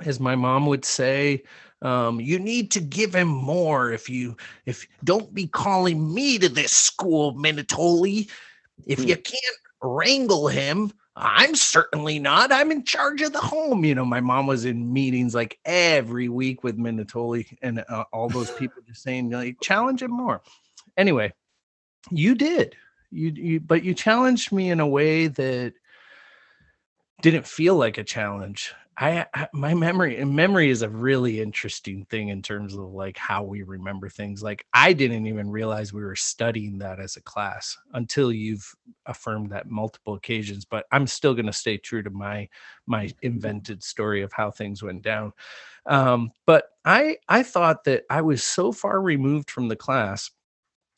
As my mom would say, um, you need to give him more if you if don't be calling me to this school, Minatoli. If Hmm. you can't wrangle him, I'm certainly not. I'm in charge of the home. You know, my mom was in meetings like every week with Minatoli and uh, all those people just saying, like, challenge him more. Anyway, you did. You, you, but you challenged me in a way that didn't feel like a challenge I, I, my memory and memory is a really interesting thing in terms of like how we remember things. Like I didn't even realize we were studying that as a class until you've affirmed that multiple occasions. But I'm still going to stay true to my my invented story of how things went down. Um, but I I thought that I was so far removed from the class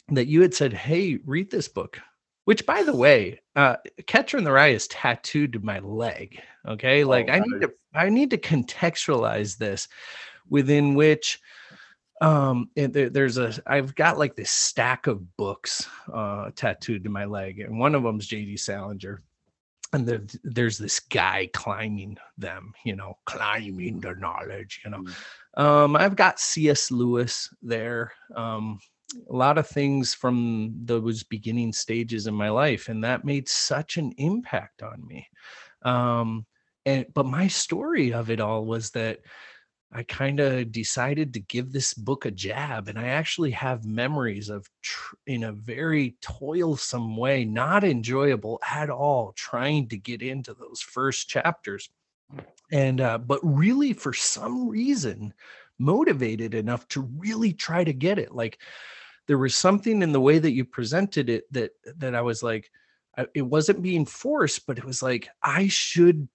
that you had said, "Hey, read this book." Which, by the way, uh, Catcher in the Rye is tattooed to my leg. Okay, like oh, I need to I need to contextualize this within which um there, there's a I've got like this stack of books uh tattooed to my leg, and one of them is J.D. Salinger and the, there's this guy climbing them, you know, climbing the knowledge, you know. Mm. Um, I've got C.S. Lewis there. Um, a lot of things from those beginning stages in my life and that made such an impact on me um and but my story of it all was that I kind of decided to give this book a jab, and I actually have memories of, tr- in a very toilsome way, not enjoyable at all, trying to get into those first chapters. And, uh, but really, for some reason, motivated enough to really try to get it. Like, there was something in the way that you presented it that that I was like, it wasn't being forced, but it was like I should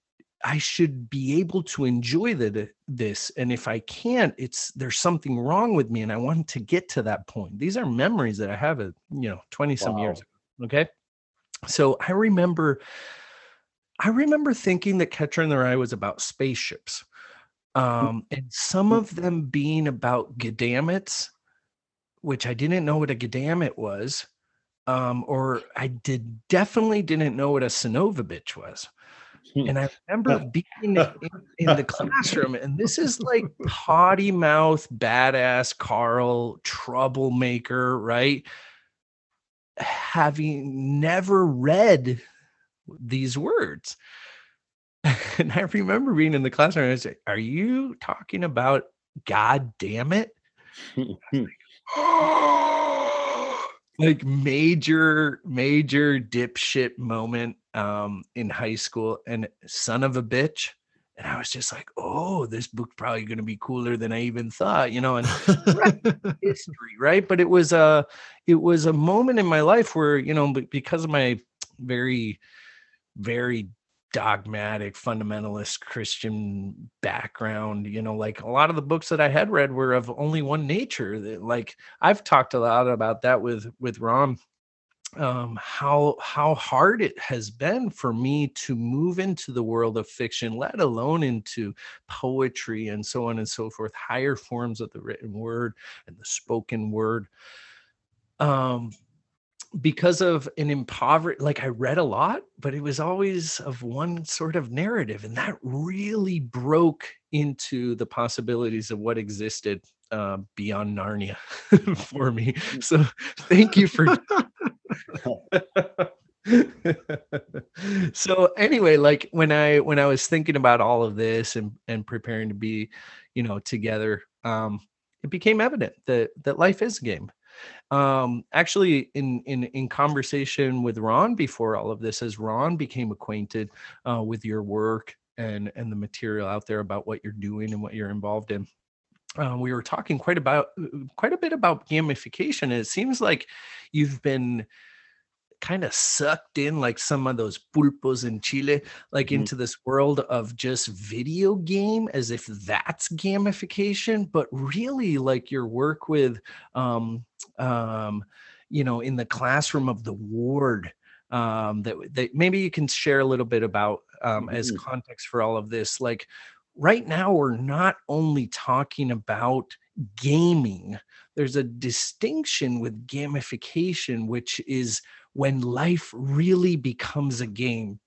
I should be able to enjoy the, this. And if I can't, it's there's something wrong with me. And I want to get to that point. These are memories that I have, at, you know, 20 some wow. years ago. Okay. So I remember, I remember thinking that Catcher in the Rye was about spaceships. Mm. Um, and some of them being about Gdammits which I didn't know what a Gdammit was, um, or I did definitely didn't know what a Synovovich was. Hmm. And I remember being in, in, the classroom, and this is like potty mouth, badass Carl, troublemaker, right? Having never read these words. And I remember being in the classroom and I said, Are you talking about God damn it? like major major dipshit moment um in high school and son of a bitch. And i was just like oh this book's probably going to be cooler than i even thought you know and history right? But it was a it was a moment in my life where you know because of my very very dogmatic fundamentalist christian background you know like a lot of the books that i had read were of only one nature like i've talked a lot about that with with ron um how how hard it has been for me to move into the world of fiction let alone into poetry and so on and so forth higher forms of the written word and the spoken word. Um because of an impoverished like i read a lot but it was always of one sort of narrative and that really broke into the possibilities of what existed uh, beyond narnia for me. So thank you for so anyway like when i when i was thinking about all of this and and preparing to be you know together um it became evident that that life is a game um, actually, in in in conversation with Ron before all of this, as Ron became acquainted uh, with your work and and the material out there about what you're doing and what you're involved in. Uh, we were talking quite about quite a bit about gamification. And it seems like you've been kind of sucked in like some of those pulpos in Chile, like mm-hmm. into this world of just video game as if that's gamification, but really like your work with um um you know in the classroom of the ward um that, that maybe you can share a little bit about um mm-hmm. as context for all of this like right now we're not only talking about gaming there's a distinction with gamification which is when life really becomes a game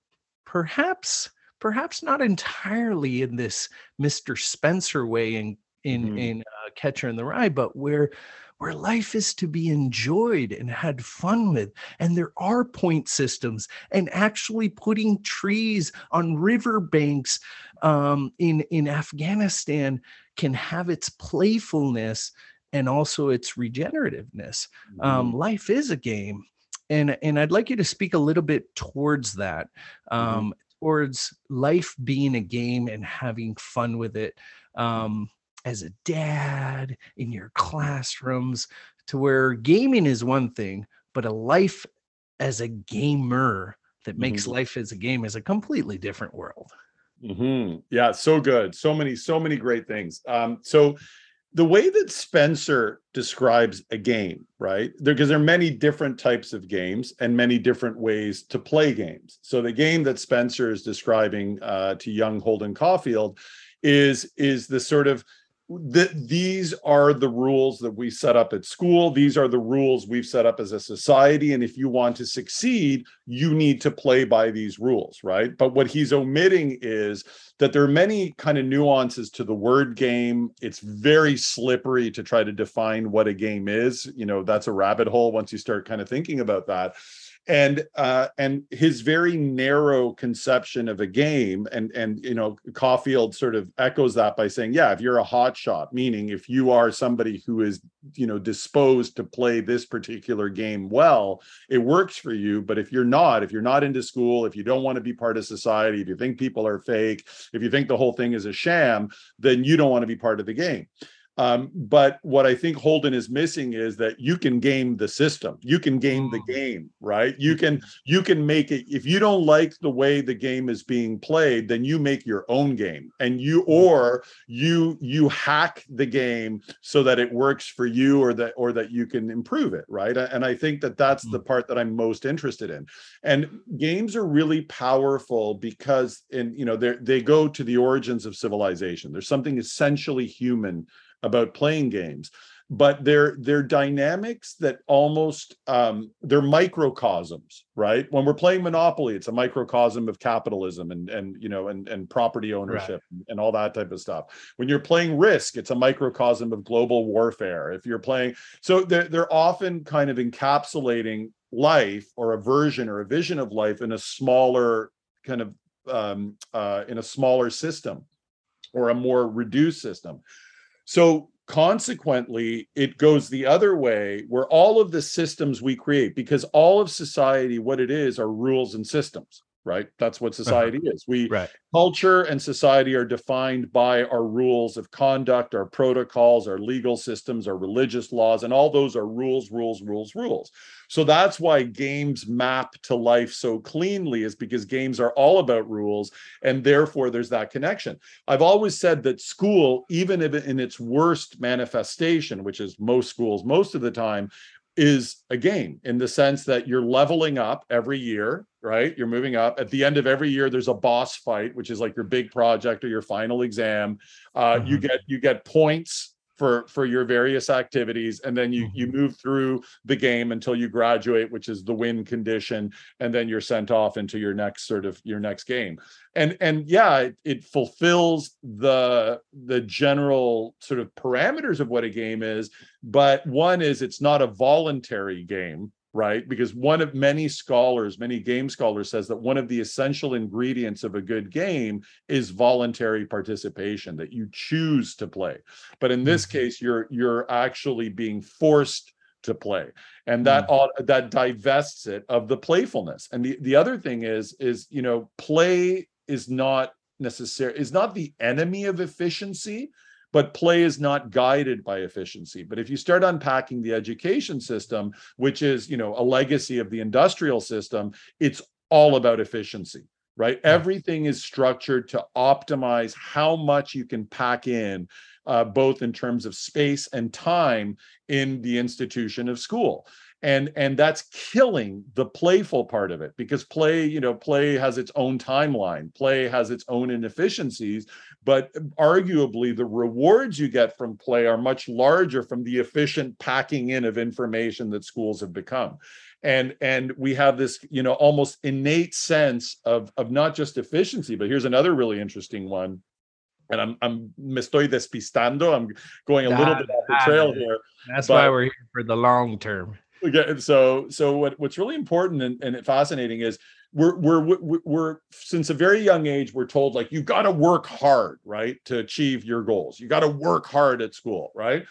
perhaps perhaps not entirely in this mr spencer way in in mm-hmm. in uh, catcher in the rye but where where life is to be enjoyed and had fun with and there are point systems and actually putting trees on riverbanks um, in in afghanistan can have its playfulness and also its regenerativeness um, mm-hmm. um, life is a game and and I'd like you to speak a little bit towards that. Mm-hmm. Um, mm-hmm. towards life being a game and having fun with it um, as a dad in your classrooms to where gaming is one thing but a life as a gamer that makes Mhm. life as a game is a completely different world Mhm. Yeah, so good. So many, so many great things. Um, so the way that Spencer describes a game, right? There because there are many different types of games and many different ways to play games. So the game that Spencer is describing uh, to young Holden Caulfield is is the sort of that these are the rules that we set up at school. These are the rules we've set up as a society. And if you want to succeed, you need to play by these rules, right? But what he's omitting is that there are many kind of nuances to the word game. It's very slippery to try to define what a game is. You know, that's a rabbit hole once you start kind of thinking about that and uh, and his very narrow conception of a game, and and you know, Caulfield sort of echoes that by saying, yeah, if you're a hot shot, meaning if you are somebody who is you know disposed to play this particular game well, it works for you. But if you're not, if you're not into school, if you don't want to be part of society, if you think people are fake, if you think the whole thing is a sham, then you don't want to be part of the game. Um, but what I think Holden is missing is that you can game the system. You can game the Mm. game, right? You can you can make it if you don't like the way the game is being played, then you make your own game. And you or you you hack the game so that it works for you or that or that you can improve it, right? And I think that that's the part that I'm most interested in. And games are really powerful because in you know they they go to the origins of civilization. There's something essentially human about playing games but they're they're dynamics that almost um they're microcosms right? When we're playing monopoly it's a microcosm of capitalism and and you know and and property ownership and all that type of stuff. When you're playing risk it's a microcosm of global warfare. If you're playing so they're, they're often kind of encapsulating life or a version or a vision of life in a smaller kind of um uh in a smaller system or a more reduced system so consequently, it goes the other way where all of the systems we create, because all of society, what it is, are rules and systems, right? That's what uh-huh. society is. We right culture and society are defined by our rules of conduct, our protocols, our legal systems, our religious laws, and all those are rules, rules, rules, rules. So that's why games map to life so cleanly, is because games are all about rules, and therefore there's that connection. I've always said that school, even if in its worst manifestation, which is most schools most of the time, is a game in the sense that you're leveling up every year, right? You're moving up. At the end of every year, there's a boss fight, which is like your big project or your final exam. Uh, You Mhm. get you get points for for your various activities, and then you you mm-hmm. move through the game until you graduate, which is the win condition, and then you're sent off into your next sort of your next game. And and yeah, it, it fulfills the the general sort of parameters of what a game is but one is it's not a voluntary game right? Because one of many scholars many game scholars says that one of the essential ingredients of a good game is voluntary participation that you choose to play. But in this Mhm. case you're you're actually being forced to play. And that au- that divests it of the playfulness. And the the other thing is is you know play is not necessary is not the enemy of efficiency but play is not guided by efficiency. But if you start unpacking the education system which is you know a legacy of the industrial system it's all about efficiency right? Everything is structured to optimize how much you can pack in uh, both in terms of space and time in the institution of school and and that's killing the playful part of it because play you know play has its own timeline play has its own inefficiencies but arguably the rewards you get from play are much larger from the efficient packing in of information that schools have become. And and we have this you know almost innate sense of of not just efficiency but here's another really interesting one. And i'm i'm me estoy despistando. I'm going a little bit off the trail here that's But- why we're here for the long term Okay, so so what what's really important and, and fascinating is we're we're we're we're since a very young age we're told like you've got to work hard right to achieve your goals. You got to work hard at school right?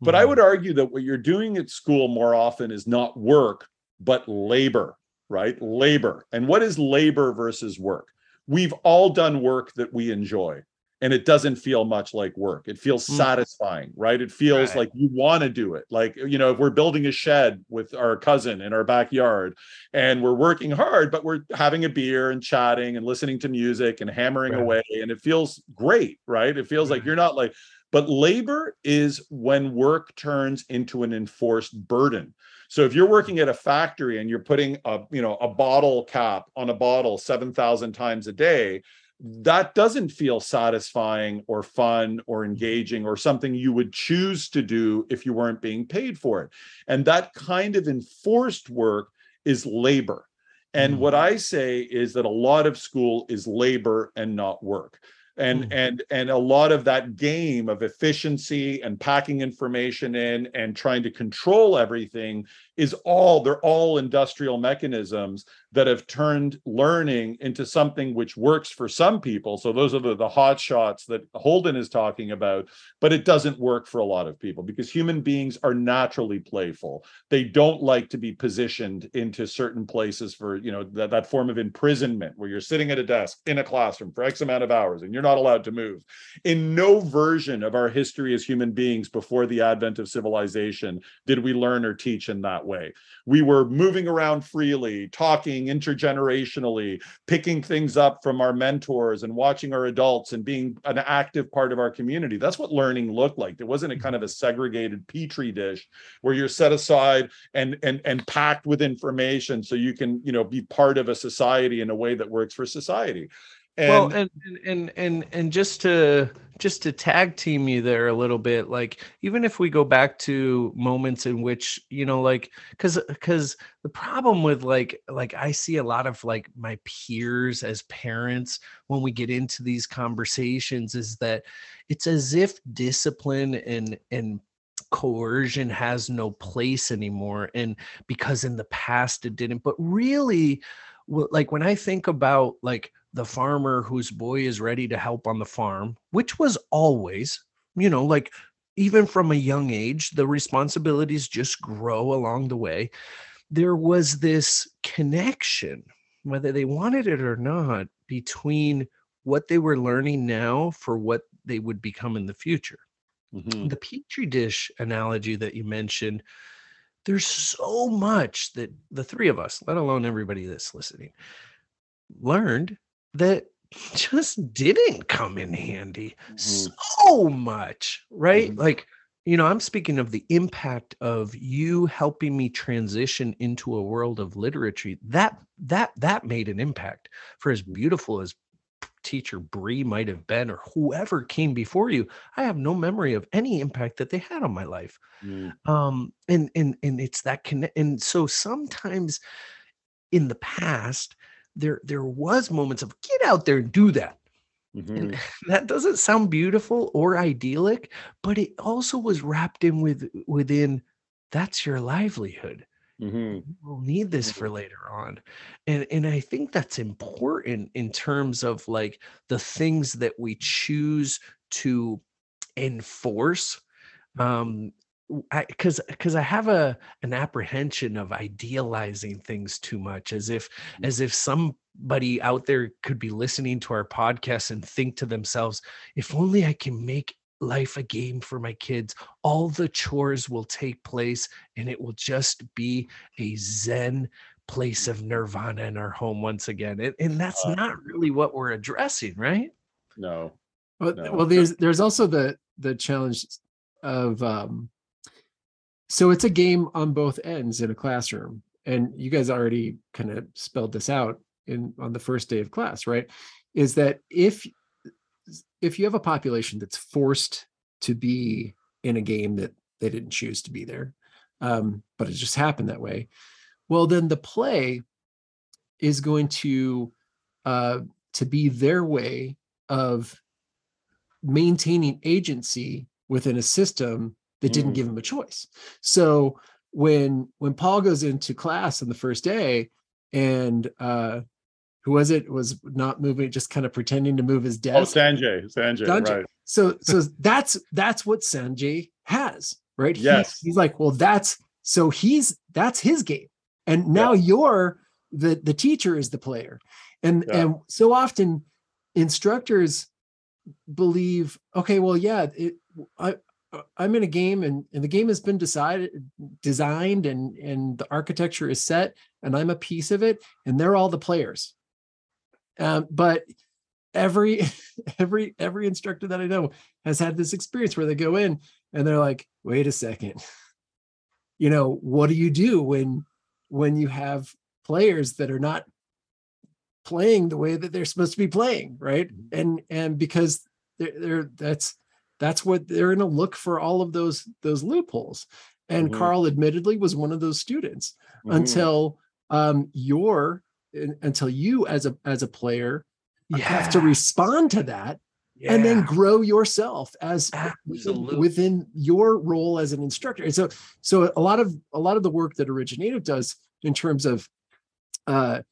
But i Mhm. would argue that what you're doing at school more often is not work but labor right? Labor. And what is labor versus work? We've all done work that we enjoy and it doesn't feel much like work. It feels mm. satisfying, right? It feels right. like you want to do it. Like, you know, if we're building a shed with our cousin in our backyard and we're working hard, but we're having a beer and chatting and listening to music and hammering right. away, and it feels great, right? It feels right. like you're not like, but labor is when work turns into an enforced burden. So if you're working at a factory and you're putting a, you know, a bottle cap on a bottle 7,000 times a day, that doesn't feel satisfying or fun or mm-hmm. engaging or something you would choose to do if you weren't being paid for it. And that kind of enforced work is labor. And mm. what I say is that a lot of school is labor and not work and mm. and and a lot of that game of efficiency and packing information in and trying to control everything is all they're all industrial mechanisms that have turned learning into something which works for some people. So those are the, the hot shots that holden is talking about but it doesn't work for a lot of people because human beings are naturally playful. They don't like to be positioned into certain places for you know that, that form of imprisonment where you're sitting at a desk in a classroom for x amount of hours and you're not allowed to move. In no version of our history as human beings before the advent of civilization did we learn or teach in that way. We were moving around freely, talking intergenerationally, picking things up from our mentors and watching our adults and being an active part of our community. That's what learning looked like. It wasn't a kind of a segregated petri dish where you're set aside and and and packed with information so you can, you know, be part of a society in a way that works for society. And, well, and and and and just to just to tag team you there a little bit, like even if we go back to moments in which you know, like, because because the problem with like like I see a lot of like my peers as parents when we get into these conversations is that it's as if discipline and and coercion has no place anymore. And because in the past it didn't but really like when i think about like the farmer whose boy is ready to help on the farm, which was always, you know, like even from a young age, the responsibilities just grow along the way. There was this connection, whether they wanted it or not, between what they were learning now for what they would become in the future. Mm-hmm. The petri dish analogy that you mentioned, there's so much that the three of us, let alone everybody that's listening, learned that just didn't come in handy mm-hmm. so much, right? Mm-hmm. Like, you know, I'm speaking of the impact of you helping me transition into a world of literature. That that that made an impact for as beautiful as teacher Bree might have been or whoever came before you. I have no memory of any impact that they had on my life. Mm. Um and and and it's that connect and so sometimes in the past there there was moments of get out there and do that mm-hmm. and that doesn't sound beautiful or idyllic but it also was wrapped in with within that's your livelihood mm-hmm. we'll need this for mm-hmm. later on and and i think that's important in terms of like the things that we choose to enforce um because because I, I have a an apprehension of idealizing things too much as if mm. as if somebody out there could be listening to our podcast and think to themselves if only i can make life a game for my kids all the chores will take place and it will just be a zen place of nirvana in our home once again and, and that's uh, not really what we're addressing right no well, no. well there's there's also the the challenge of um so it's a game on both ends in a classroom and you guys already kind of spelled this out in on the first day of class right? Is that if if you have a population that's forced to be in a game that they didn't choose to be there um, but it just happened that way well then the play is going to uh, to be their way of maintaining agency within a system that didn't mm. give him a choice. So when when Paul goes into class on the first day and uh who was it was not moving just kind of pretending to move his oh, desk oh sanjay sanjay, sanjay. right so so that's that's what sanjay has right yes he's, he's, like well that's so he's that's his game and now yeah. you're the the teacher is the player and Yeah. and so often instructors believe okay well yeah it, i i'm in a game and, and the game has been decided designed and and the architecture is set and i'm a piece of it and they're all the players. Um, but every every every instructor that i know has had this experience where they go in and they're like wait a second. You know what do you do when when you have players that are not playing the way that they're supposed to be playing right? And and because they're, they're that's that's what they're going to look for all of those those loopholes and Mhm. carl admittedly was one of those students Mhm. until um you're until you as a as a player you have to respond to that and then grow yourself as Absolutely. within your role as an instructor. And so, so a lot of a lot of the work that Originative does in terms of uh,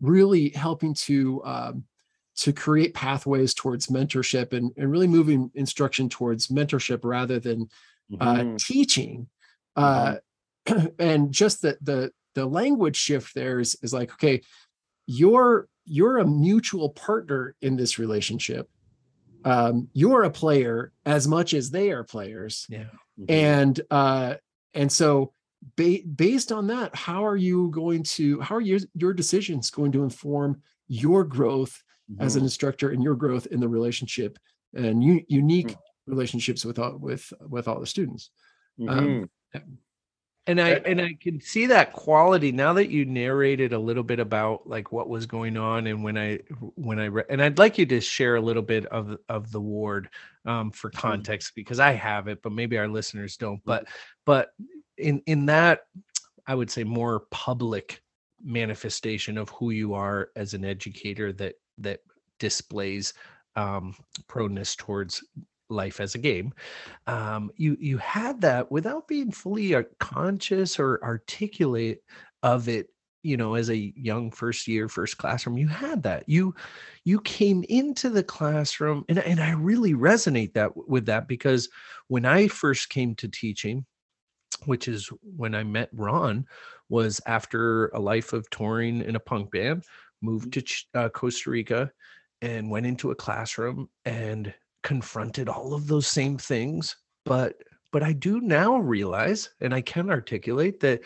really helping to um, to create pathways towards mentorship and, and really moving instruction towards mentorship rather than uh, Mhm. teaching. Uh, and just the the the language shift there is is like okay, you're you're a mutual partner in this relationship. Um, you're a player as much as they are players, Yeah. Mhm. and uh, and so ba- based on that, how are you going to how are your your decisions going to inform your growth as an Mhm. instructor and your growth in the relationship and u- unique Mm. relationships with all with with all the students? Um, and i And- and i can see that quality now that you narrated a little bit about like what was going on and when i when i re- and i'd like you to share a little bit of of the ward um, for context because i have it but maybe our listeners don't but but in in that i would say more public manifestation of who you are as an educator that that displays um proneness towards life as a game. Um, you you had that without being fully uh, conscious or articulate of it you know as a young first year first classroom you had that. You you came into the classroom and, and i really resonate that with that because when i first came to teaching which is when i met ron was after a life of touring in a punk band moved to uh, costa rica and went into a classroom and confronted all of those same things but but i do now realize and i can articulate that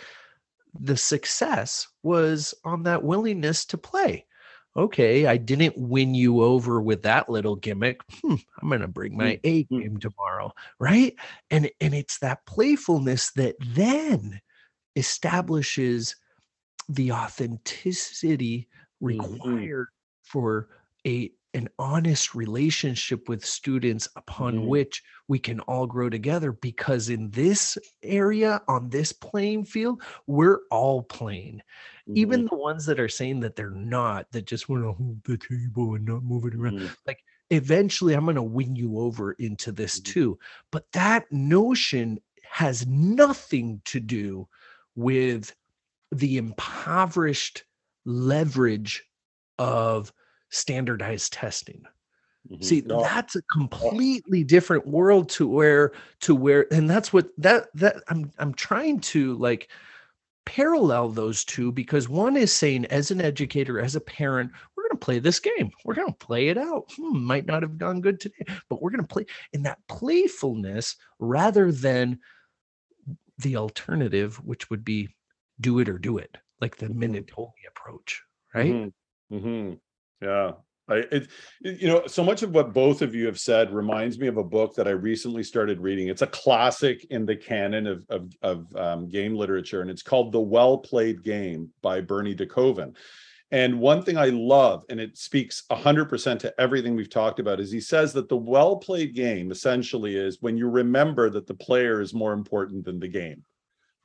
the success was on that willingness to play. Okay i didn't win you over with that little gimmick. Hmm, i'm going to bring my a Mm. game tomorrow right? And and it's that playfulness that then establishes the authenticity Mhm. required for a an honest relationship with students upon Mhm. which we can all grow together because in this area on this playing field we're all playing even Mhm. the ones that are saying that they're not that just want to hold the table and not move it around Mhm. like eventually i'm going to win you over into this Mhm. too but that notion has nothing to do with the impoverished leverage of standardized testing. Mhm. see No, that's a completely different world to where to where and that's what that that i'm i'm trying to like parallel those two because one is saying as an educator as a parent we're going to play this game. We're going to play it out. Hmm, might not have gone good today but we're going to play in that playfulness rather than the alternative which would be do it or do it like the Mhm. minatoli approach right Mhm. Mhm. Yeah. I, it, you know, so much of what both of you have said reminds me of a book that I recently started reading. It's a classic in the canon of of, of um, game literature, and it's called "The Well Played Game" by Bernie DeKoven. And one thing I love, and it speaks 100% to everything we've talked about, is he says that the well played game essentially is when you remember that the player is more important than the game,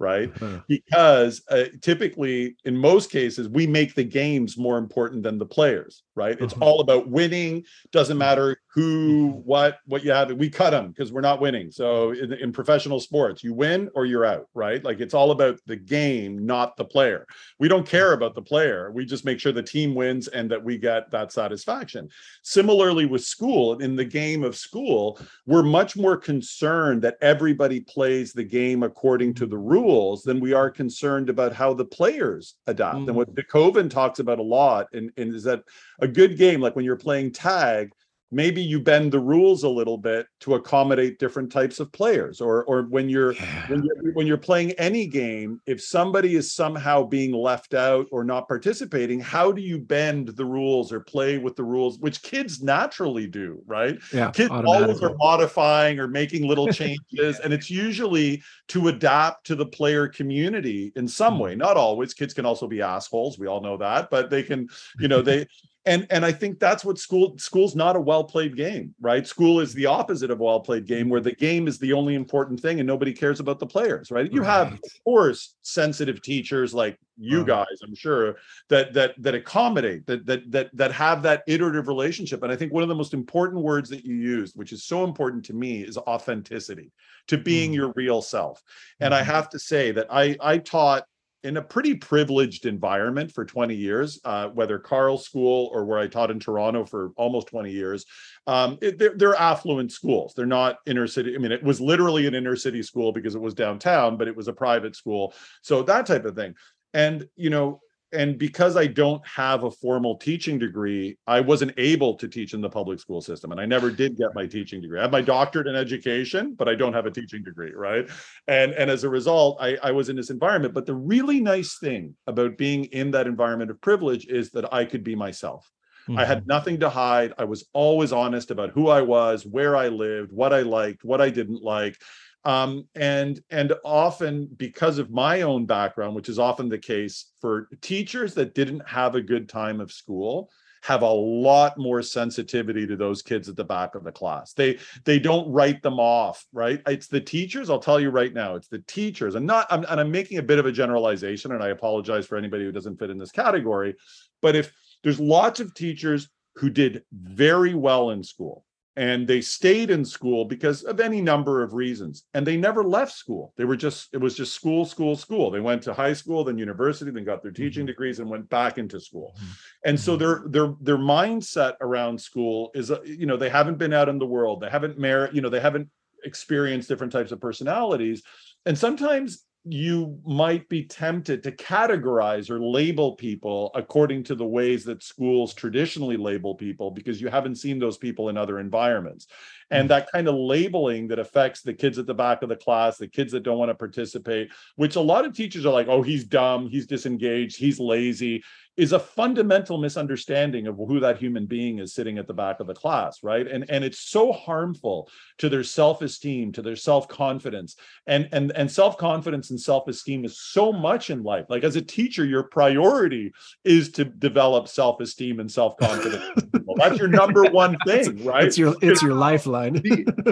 right? because uh, typically in most cases we make the games more important than the players right it's Mhm. all about winning doesn't matter who mm-hmm. what what you have we cut them because we're not winning. So in, in professional sports you win or you're out right? Like it's all about the game not the player. We don't care mm-hmm. about the player. We just make sure the team wins and that we get that satisfaction. Similarly with school in the game of school we're much more concerned that everybody plays the game according to mm-hmm. the rules than we are concerned about how the players adapt. Mm. And what DeKoven talks about a lot and, and is that a good game, like when you're playing tag, maybe you bend the rules a little bit to accommodate different types of players or or when you're yeah. when you're when you're playing any game if somebody is somehow being left out or not participating how do you bend the rules or play with the rules which kids naturally do right? Yeah kids always are modifying or making little changes and it's usually to adapt to the player community in some mm. way. Not always. Kids can also be assholes we all know that but they can you know they and and i think that's what school school's not a well played game right school is the opposite of a well played game where the game is the only important thing and nobody cares about the players right you right. have of course sensitive teachers like you uh-huh. guys i'm sure that that that accommodate that that that that have that iterative relationship and i think one of the most important words that you used which is so important to me is authenticity to being mm-hmm. your real self and mm-hmm. i have to say that i i taught in a pretty privileged environment for 20 years, uh, whether Carl School or where I taught in Toronto for almost 20 years. Um, it, they're, they're, affluent schools. They're not inner city. I mean, it was literally an inner city school because it was downtown, but it was a private school. So that type of thing. And, you know, and because I don't have a formal teaching degree, I wasn't able to teach in the public school system. And I never did get my teaching degree. I have my doctorate in education, but I don't have a teaching degree, right? And and as a result, I, I was in this environment. But the really nice thing about being in that environment of privilege is that I could be myself. Mm-hmm. I had mm-hmm. nothing to hide. I was always honest about who I was, where I lived, what I liked, what I didn't like um, and and often because of my own background which is often the case for teachers that didn't have a good time of school have a lot more sensitivity to those kids at the back of the class. They they don't write them off right? It's the teachers i'll tell you right now it's the teachers. And not I'm, and i'm making a bit of a generalization and i apologize for anybody who doesn't fit in this category but if there's lots of teachers who did very well in school and they stayed in school because of any number of reasons and they never left school they were just it was just school school school they went to high school then university then got their teaching mm-hmm. degrees and went back into school mm-hmm. and so mm-hmm. their their their mindset around school is uh, you know they haven't been out in the world they haven't merit you know they haven't experienced different types of personalities and sometimes you might be tempted to categorize or label people according to the ways that schools traditionally label people because you haven't seen those people in other environments. And mm. that kind of labeling that affects the kids at the back of the class, the kids that don't want to participate, which a lot of teachers are like, oh, he's dumb, he's disengaged, he's lazy is a fundamental misunderstanding of who that human being is sitting at the back of the class right? And and it's so harmful to their self-esteem to their self-confidence. And and and self-confidence and self-esteem is so much in life. Like as a teacher your priority is to develop self-esteem and self-confidence well, that's your number one thing right? it's your it's your lifeline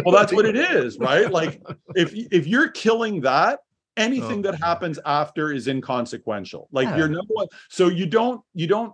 well that's what it is right? Like if if you're killing that anything oh, that happens after is inconsequential. Like yeah. you're number one so you don't you don't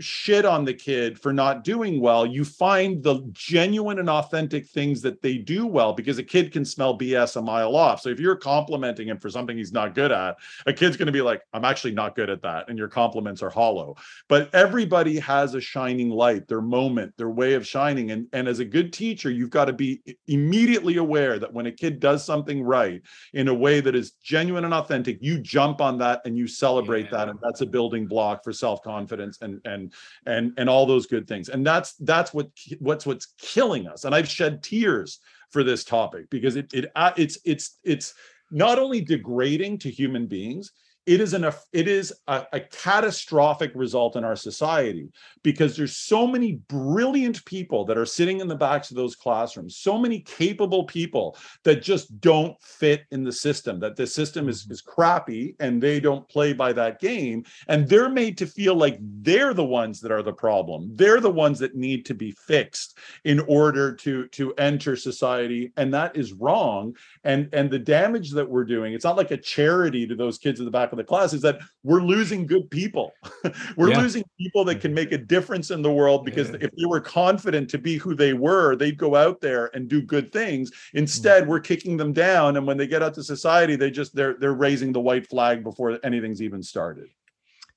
shit on the kid for not doing well, you find the genuine and authentic things that they do well because a kid can smell BS a mile off. So if you're complimenting him for something he's not good at, a kid's going to be like, I'm actually not good at that. And your compliments are hollow. But everybody has a shining light, their moment, their way of shining. And, and as a good teacher, you've got to be immediately aware that when a kid does something right in a way that is genuine and authentic, you jump on that and you celebrate yeah. that. And that's a building block for self-confidence and, and and and all those good things. And that's that's what what's what's killing us. And i've shed tears for this topic because it it uh, it's it's it's not only degrading to human beings it is an it is a, a, catastrophic result in our society because there's so many brilliant people that are sitting in the backs of those classrooms so many capable people that just don't fit in the system that the system is, mm-hmm. is crappy and they don't play by that game. And they're made to feel like they're the ones that are the problem. They're the ones that need to be fixed in order to to enter society. And that is wrong. And and the damage that we're doing it's not like a charity to those kids in the back of the class is that we're losing good people. we're yeah. losing people that can make a difference in the world because yeah. if they were confident to be who they were, they'd go out there and do good things. Instead, we're kicking them down and when they get out to society, they just they're they're raising the white flag before anything's even started.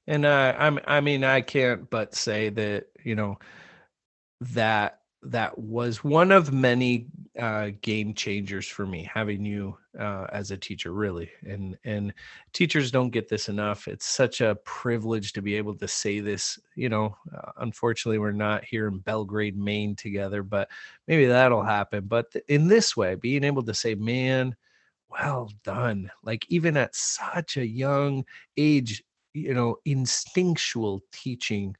And uh I'm I mean I can't but say that, you know, that that was one of many uh, game changers for me having you uh, as a teacher really. And and teachers don't get this enough. It's such a privilege to be able to say this you know uh, unfortunately we're not here in belgrade maine together but maybe that'll happen. But th- in this way being able to say man well done. Like even at such a young age you know instinctual teaching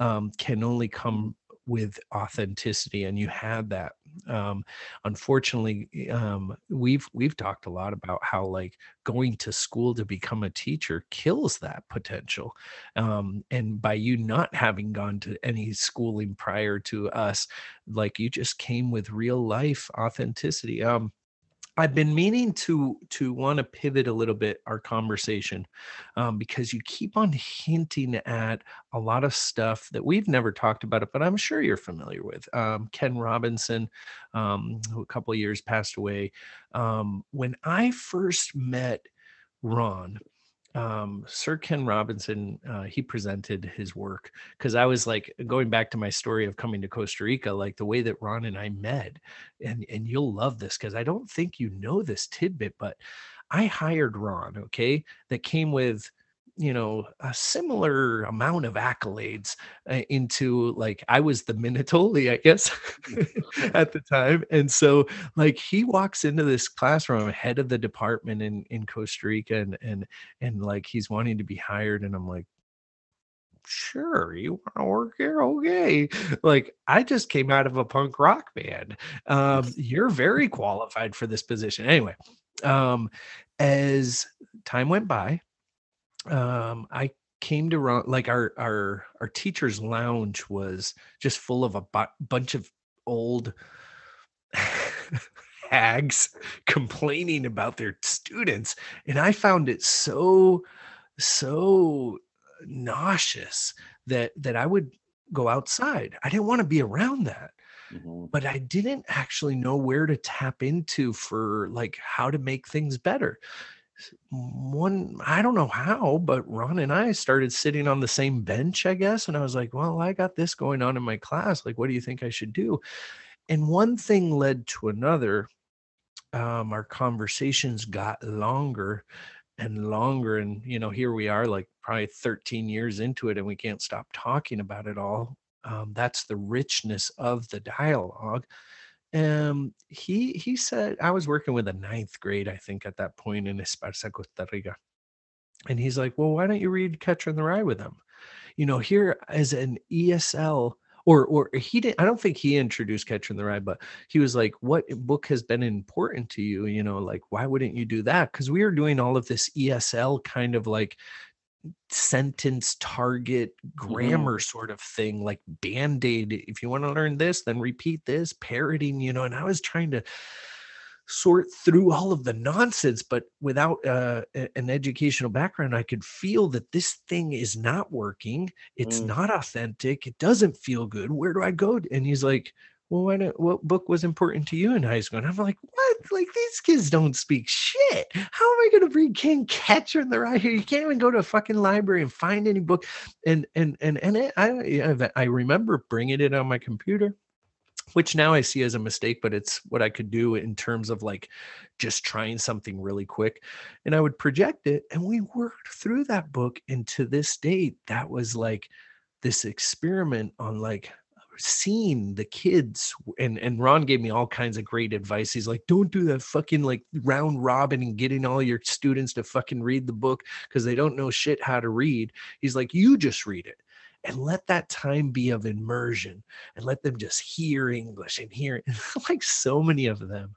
um, can only come with authenticity and you had that um unfortunately um we've we've talked a lot about how like going to school to become a teacher kills that potential um and by you not having gone to any schooling prior to us like you just came with real life authenticity um I've been meaning to to want to pivot a little bit our conversation um, because you keep on hinting at a lot of stuff that we've never talked about it, but I'm sure you're familiar with. Um, Ken Robinson, um, who a couple years passed away. Um, when I first met Ron, um, Sir Ken Robinson, uh, he presented his work because I was like going back to my story of coming to Costa Rica, like the way that Ron and I met, and and you'll love this because I don't think you know this tidbit, but I hired Ron, okay, that came with you know a similar amount of accolades uh, into like i was the minatoli i guess at the time and so like he walks into this classroom head of the department in in costa rica and and and like he's wanting to be hired and i'm like sure you want to work here? Okay. Like i just came out of a punk rock band. Um you're very qualified for this position. Anyway um as time went by um, I came to run like our our our teachers lounge was just full of a bu- bunch of old hags complaining about their students and i found it so so nauseous that that i would go outside i didn't want to be around that mm-hmm. but i didn't actually know where to tap into for like how to make things better one i don't know how but ron and i started sitting on the same bench i guess and i was like well i got this going on in my class like what do you think i should do? And one thing led to another. Um, our conversations got longer and longer and you know here we are like probably 13 years into it and we can't stop talking about it all. Um, that's the richness of the dialogue um, he he said I was working with a ninth grade, I think, at that point in Esparza, Costa Rica. And he's like, Well, why don't you read Catcher in the Rye with them? You know, here as an ESL, or or he didn't, I don't think he introduced Catcher in the Rye, but he was like, What book has been important to you? You know, like, why wouldn't you do that? Because we were doing all of this ESL kind of like sentence target mm-hmm. grammar mm-hmm. sort of thing like band-aid if you want to learn this then repeat this parroting you know and i was trying to sort through all of the nonsense but without uh, an educational background i could feel that this thing is not working it's mm. not authentic it doesn't feel good where do i go and he's like well, what, what book was important to you in high school? And I'm like, what? Like these kids don't speak shit. How am I going to read King Catcher in the Rye here? You can't even go to a fucking library and find any book. And and and and it, I I remember bringing it on my computer, which now I see as a mistake, but it's what I could do in terms of like just trying something really quick. And I would project it, and we worked through that book. And to this date, that was like this experiment on like seeing the kids and and Ron gave me all kinds of great advice. He's like, don't do that fucking like round robin and getting all your students to fucking read the book because they don't know shit how to read. He's like, you just read it and let that time be of immersion and let them just hear English and hear like so many of them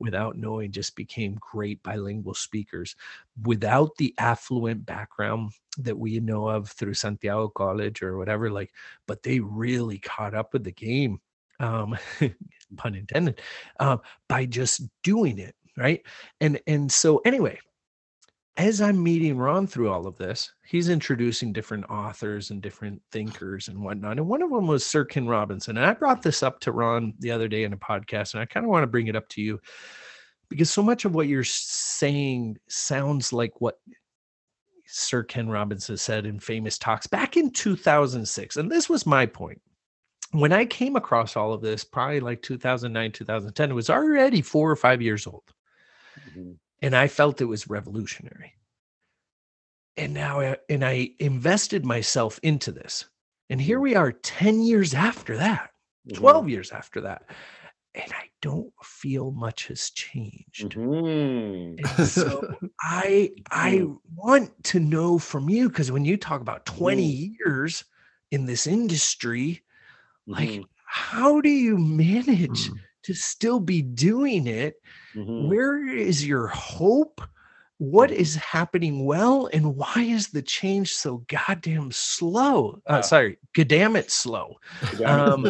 without knowing just became great bilingual speakers. Without the affluent background that we know of through Santiago College or whatever like but they really caught up with the game um pun intended um by just doing it right? And and so anyway as I'm meeting Ron through all of this, he's introducing different authors and different thinkers and whatnot. And one of them was Sir Ken Robinson. And I brought this up to Ron the other day in a podcast, and I kind of want to bring it up to you because so much of what you're saying sounds like what Sir Ken Robinson said in famous talks back in 2006. And this was my point. when I came across all of this, probably like 2009, 2010, it was already four or five years old. Mm-hmm. And I felt it was revolutionary. And now, I, and I invested myself into this. And here mm-hmm. we are 10 years after that, mm-hmm. 12 years after that. And I don't feel much has changed. Mm-hmm. so I I mm. want to know from you because when you talk about 20 mm. years in this industry, like, mm-hmm. how do you manage mm-hmm. To still be doing it? Mm-hmm. Where is your hope? What mm-hmm. happening well? And why is the change so goddamn slow? Uh, sorry, goddamn it slow. um,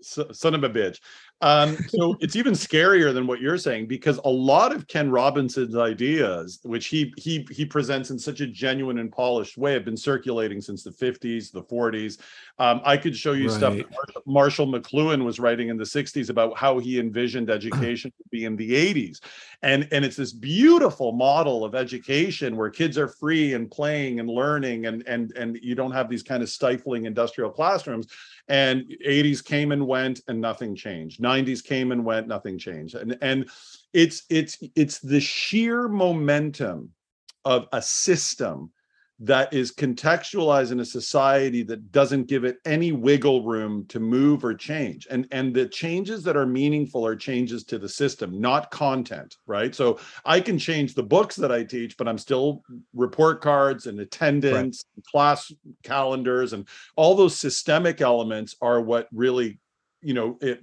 son of a bitch. Um, so it's even scarier than what you're saying because a lot of Ken Robinson's ideas, which he he he presents in such a genuine and polished way, have been circulating since the 50s, the 40s. Um, I could show you right. stuff Marshall McLuhan was writing in the 60s about how he envisioned education to be in the 80s, and and it's this beautiful model of education where kids are free and playing and learning, and and and you don't have these kind of stifling industrial classrooms and 80s came and went and nothing changed. 90s came and went nothing changed. And and it's it's it's the sheer momentum of a system that is contextualized in a society that doesn't give it any wiggle room to move or change. And and the changes that are meaningful are changes to the system not content right? So i can change the books that i teach but i'm still report cards and attendance right. and class calendars and all those systemic elements are what really you know it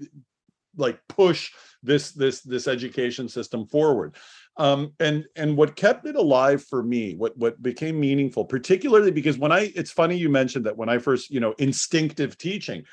like push this this this education system forward um, and and what kept it alive for me what what became meaningful particularly because when i it's funny you mentioned that when i first you know instinctive teaching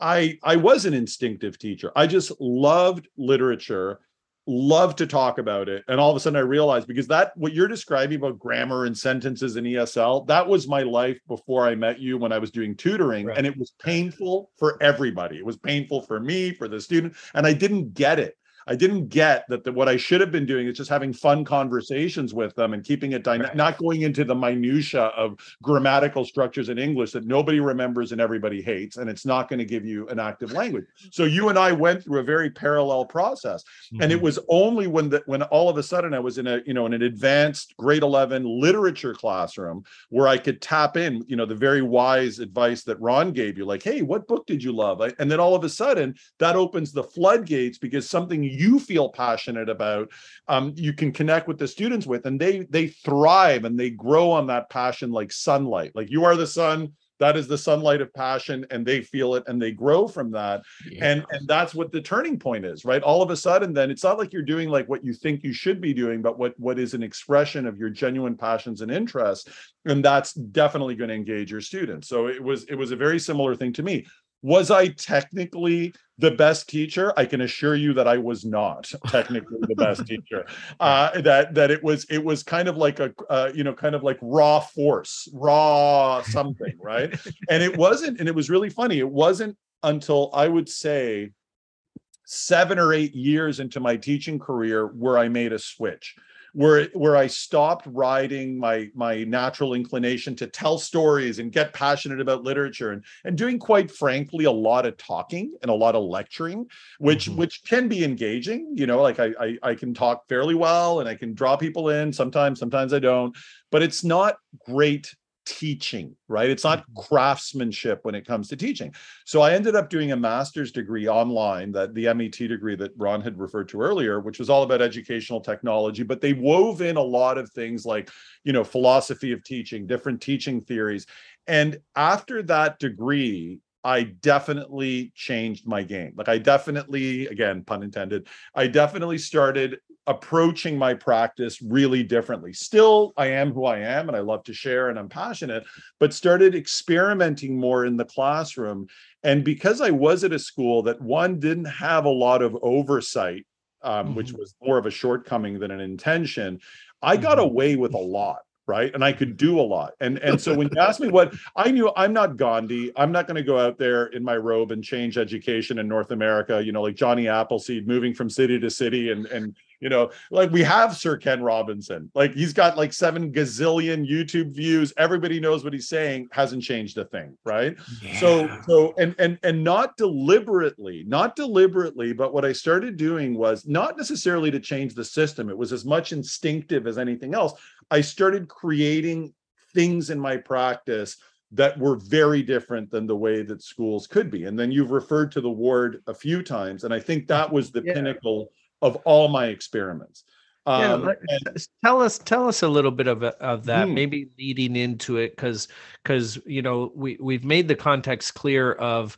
i i was an instinctive teacher. I just loved literature loved to talk about it and all of a sudden i realized because that what you're describing about grammar and sentences in esl that was my life before i met you when i was doing tutoring right. and it was painful for everybody. It was painful for me for the student and i didn't get it I didn't get that the, what I should have been doing is just having fun conversations with them and keeping it dynamic, right. not going into the minutia of grammatical structures in English that nobody remembers and everybody hates, and it's not going to give you an active language. So you and I went through a very parallel process, mm-hmm. and it mm-hmm. was only when that when all of a sudden I was in a you know in an advanced grade eleven literature classroom where I could tap in you know the very wise advice that Ron gave you, like, hey, what book did you love? and then all of a sudden that opens the floodgates because something you feel passionate about um, you can connect with the students with and they they thrive and they grow on that passion like sunlight. Like you are the sun that is the sunlight of passion and they feel it and they grow from that. Yeah. and and that's what the turning point is right? All of a sudden then it's not like you're doing like what you think you should be doing but what what is an expression of your genuine passions and interests and that's definitely going to engage your students. So it was it was a very similar thing to me was I technically the best teacher? I can assure you that I was not technically the best teacher. Uh, that that it was it was kind of like a uh, you know kind of like raw force, raw something, right? and it wasn't, and it was really funny. It wasn't until I would say seven or eight years into my teaching career where I made a switch where where I stopped riding my my natural inclination to tell stories and get passionate about literature and and doing quite frankly a lot of talking and a lot of lecturing which mm-hmm. which can be engaging you know like I, I I can talk fairly well and I can draw people in sometimes sometimes I don't but it's not great teaching, right? It's not mm-hmm. craftsmanship when it comes to teaching. So I ended up doing a master's degree online, that the MET degree that Ron had referred to earlier, which was all about educational technology, but they wove in a lot of things like, you know, philosophy of teaching, different teaching theories. And after that degree, I definitely changed my game. Like I definitely, again, pun intended, I definitely started approaching my practice really differently. Still, I am who I am and I love to share and I'm passionate, but started experimenting more in the classroom. And because I was at a school that one didn't have a lot of oversight, um, mm-hmm. which was more of a shortcoming than an intention, I got mm-hmm. away with a lot right? And i could do a lot. And and so when you ask me what i knew i'm not gandhi. I'm not going to go out there in my robe and change education in north america you know like johnny appleseed moving from city to city and and you know like we have sir ken robinson. Like he's got like seven gazillion youtube views. Everybody knows what he's saying. Hasn't changed a thing right? Yeah. so so and and and not deliberately not deliberately but what i started doing was not necessarily to change the system. It was as much instinctive as anything else i started creating things in my practice that were very different than the way that schools could be. And then you've referred to the ward a few times, and I think that was the yeah. pinnacle of all my experiments. Um, yeah, and, tell us tell us a little bit of of that, hmm. maybe leading into it, because because you know we we've made the context clear of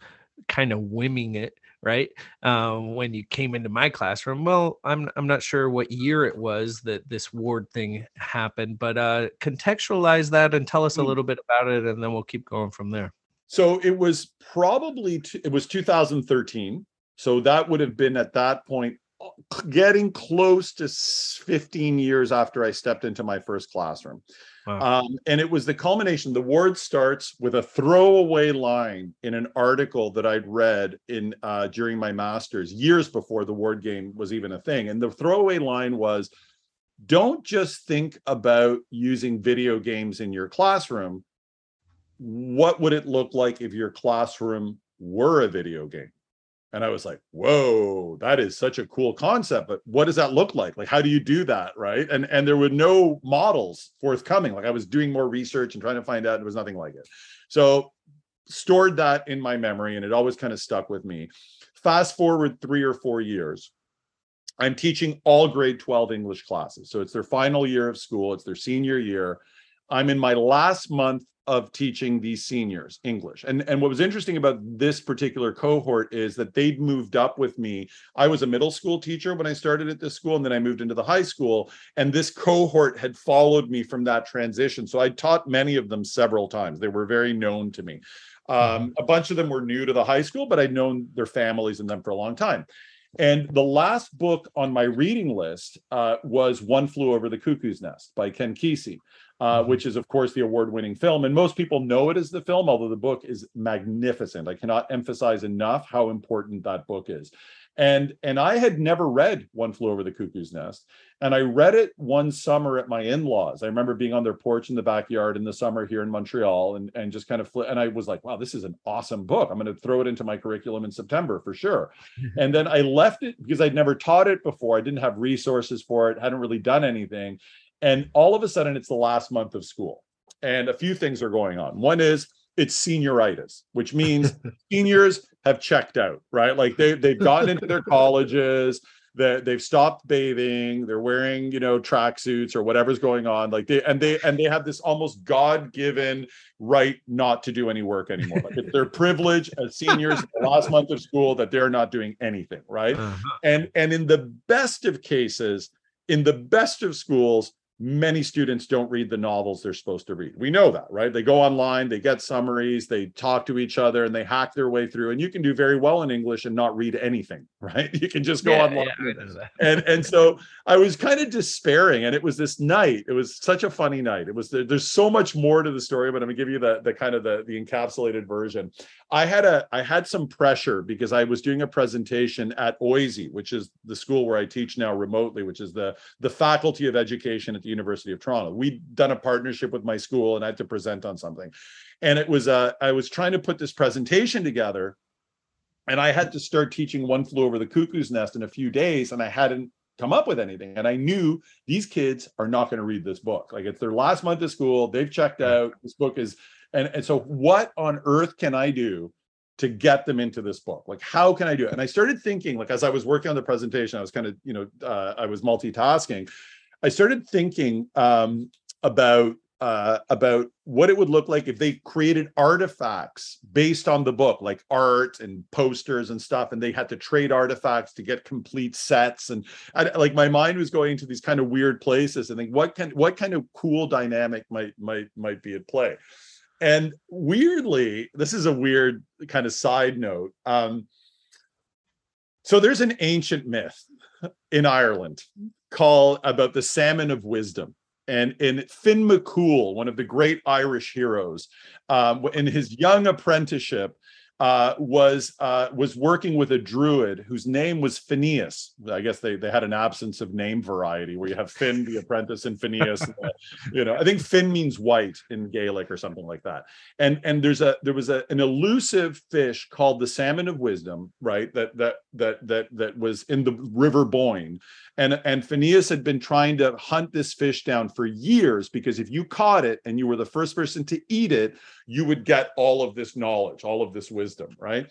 kind of whimming it right? Um, when you came into my classroom well i'm i'm not sure what year it was that this ward thing happened but uh contextualize that and tell us a mm. little bit about it and then we'll keep going from there. So it was probably t- it was 2013 so that would have been at that point uh, getting close to 15 years after i stepped into my first classroom Wow. Um, and it was the culmination. The ward starts with a throwaway line in an article that I'd read in uh, during my master's years before the ward game was even a thing. And the throwaway line was, "Don't just think about using video games in your classroom. What would it look like if your classroom were a video game?" And I was like, whoa, that is such a cool concept. But what does that look like? Like, how do you do that? Right. And and there were no models forthcoming. Like I was doing more research and trying to find out, there was nothing like it. So stored that in my memory, and it always kind of stuck with me. Fast forward three or four years. I'm teaching all grade 12 English classes. So it's their final year of school, it's their senior year. I'm in my last month of teaching these seniors English. And, and what was interesting about this particular cohort is that they'd moved up with me. I was a middle school teacher when I started at this school, and then I moved into the high school. And this cohort had followed me from that transition. So I taught many of them several times. They were very known to me. Um, mm-hmm. a bunch of them were new to the high school, but I'd known their families and them for a long time. And the last book on my reading list uh, was One Flew Over the Cuckoo's Nest by Ken Kesey uh, which is, of course, the award winning film. And most people know it as the film, although the book is magnificent. I cannot emphasize enough how important that book is. And, and I had never read One Flew Over the Cuckoo's Nest. And I read it one summer at my in-laws. I remember being on their porch in the backyard in the summer here in Montreal and, and just kind of, fl- and I was like, wow, this is an awesome book. I'm going to throw it into my curriculum in September for sure. and then I left it because I'd never taught it before. I didn't have resources for it, hadn't really done anything. And all of a sudden, it's the last month of school. And a few things are going on. One is it's senioritis, which means seniors have checked out, right? Like they, they've gotten into their colleges, that they've stopped bathing, they're wearing, you know, tracksuits or whatever's going on. Like they and they and they have this almost God-given right not to do any work anymore. Like it's their privilege as seniors the last month of school that they're not doing anything, right? Uh-huh. And and in the best of cases, in the best of schools, many students don't read the novels they're supposed to read. We know that, right? They go online, they get summaries, they talk to each other, and they hack their way through. And you can do very well in English and not read anything, right? You can just go yeah, online. Yeah, and and so I was kind of despairing. And it was this night. It was such a funny night. It was there's so much more to the story, but I'm gonna give you the the kind of the the encapsulated version. I had a I had some pressure because I was doing a presentation at OISE, which is the school where I teach now remotely, which is the the Faculty of Education at the University of Toronto. We'd done a partnership with my school, and I had to present on something, and it was uh, I was trying to put this presentation together, and I had to start teaching One Flew Over the Cuckoo's Nest in a few days, and I hadn't come up with anything. And I knew these kids are not going to read this book. Like it's their last month of school, they've checked out. This book is and, and so, what on earth can I do to get them into this book? Like, how can I do it? And I started thinking, like, as I was working on the presentation, I was kind of, you know, uh, I was multitasking. I started thinking um, about uh, about what it would look like if they created artifacts based on the book, like art and posters and stuff, and they had to trade artifacts to get complete sets. And I, like my mind was going to these kind of weird places and think, what can what kind of cool dynamic might might might be at play? And weirdly, this is a weird kind of side note. Um, so there's an ancient myth in Ireland called about the salmon of wisdom. And in Finn McCool, one of the great Irish heroes, um, in his young apprenticeship, uh, was uh, was working with a druid whose name was Finegas. I guess they they had an absence of name variety where you have Finn the apprentice and Finegas. you know, I think Finn means white in Gaelic or something like that. And and there's a there was a, an elusive fish called the salmon of wisdom, right? That that that that that was in the River Boyne, and and Finegas had been trying to hunt this fish down for years because if you caught it and you were the first person to eat it, you would get all of this knowledge, all of this wisdom, right?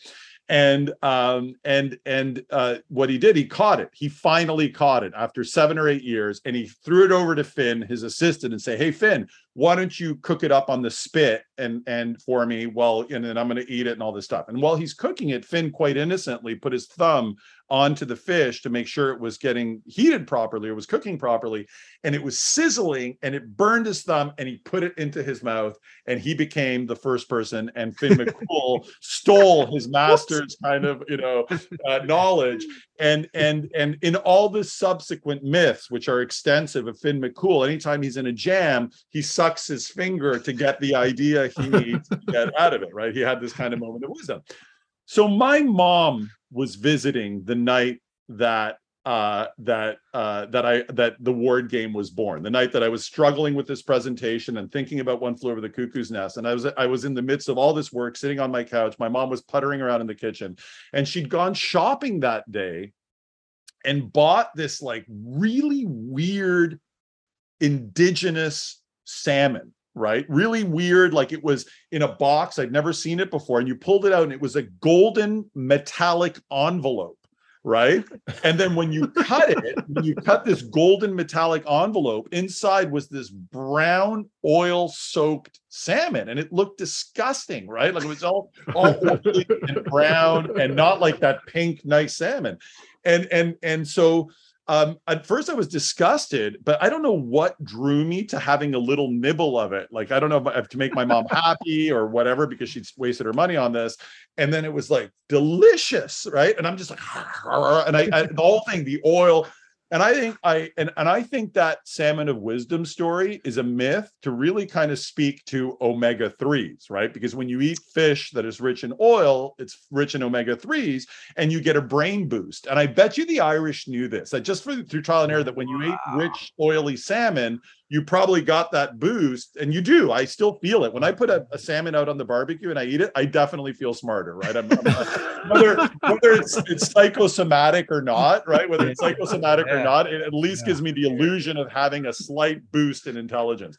And um and and uh what he did, he caught it. He finally caught it after seven or eight years, and he threw it over to Finn, his assistant, and say, "Hey Finn, why don't you cook it up on the spit and and for me? Well, and then I'm going to eat it and all this stuff." And while he's cooking it, Finn quite innocently put his thumb onto the fish to make sure it was getting heated properly or was cooking properly. And it was sizzling and it burned his thumb and he put it into his mouth and he became the first person and Finn McCool stole his master's kind of you know uh, knowledge. And and and in all the subsequent myths which are extensive of Finn McCool anytime he's in a jam he sucks his finger to get the idea he needs to get out of it right? He had this kind of moment. Of wisdom so my mom was visiting the night that uh that uh that i that the ward game was born the night that i was struggling with this presentation and thinking about one flew over the cuckoo's nest. And i was i was in the midst of all this work sitting on my couch. My mom was puttering around in the kitchen. And she'd gone shopping that day and bought this like really weird indigenous salmon right? Really weird like it was in a box i'd never seen it before and you pulled it out and it was a golden metallic envelope right? And then when you cut it when you cut this golden metallic envelope inside was this brown oil soaked salmon and it looked disgusting right? Like it was all all oily and brown and not like that pink nice salmon. And and and so um at first i was disgusted but i don't know what drew me to having a little nibble of it. Like i don't know if I have to make my mom happy or whatever because she'd wasted her money on this. And then it was like delicious right? And i'm just like and i, I the whole thing the oil and i think i and, and i think that salmon of wisdom story is a myth to really kind of speak to omega 3s right? Because when you eat fish that is rich in oil it's rich in omega 3s and you get a brain boost. And i bet you the irish knew this that just for, through trial and error that when you ate rich oily salmon you probably got that boost and you do i still feel it when i put a, a salmon out on the barbecue and i eat it i definitely feel smarter right I'm, I'm, uh, whether whether it's, it's psychosomatic or not right whether it's psychosomatic or not it at least Yeah. gives me the illusion of having a slight boost in intelligence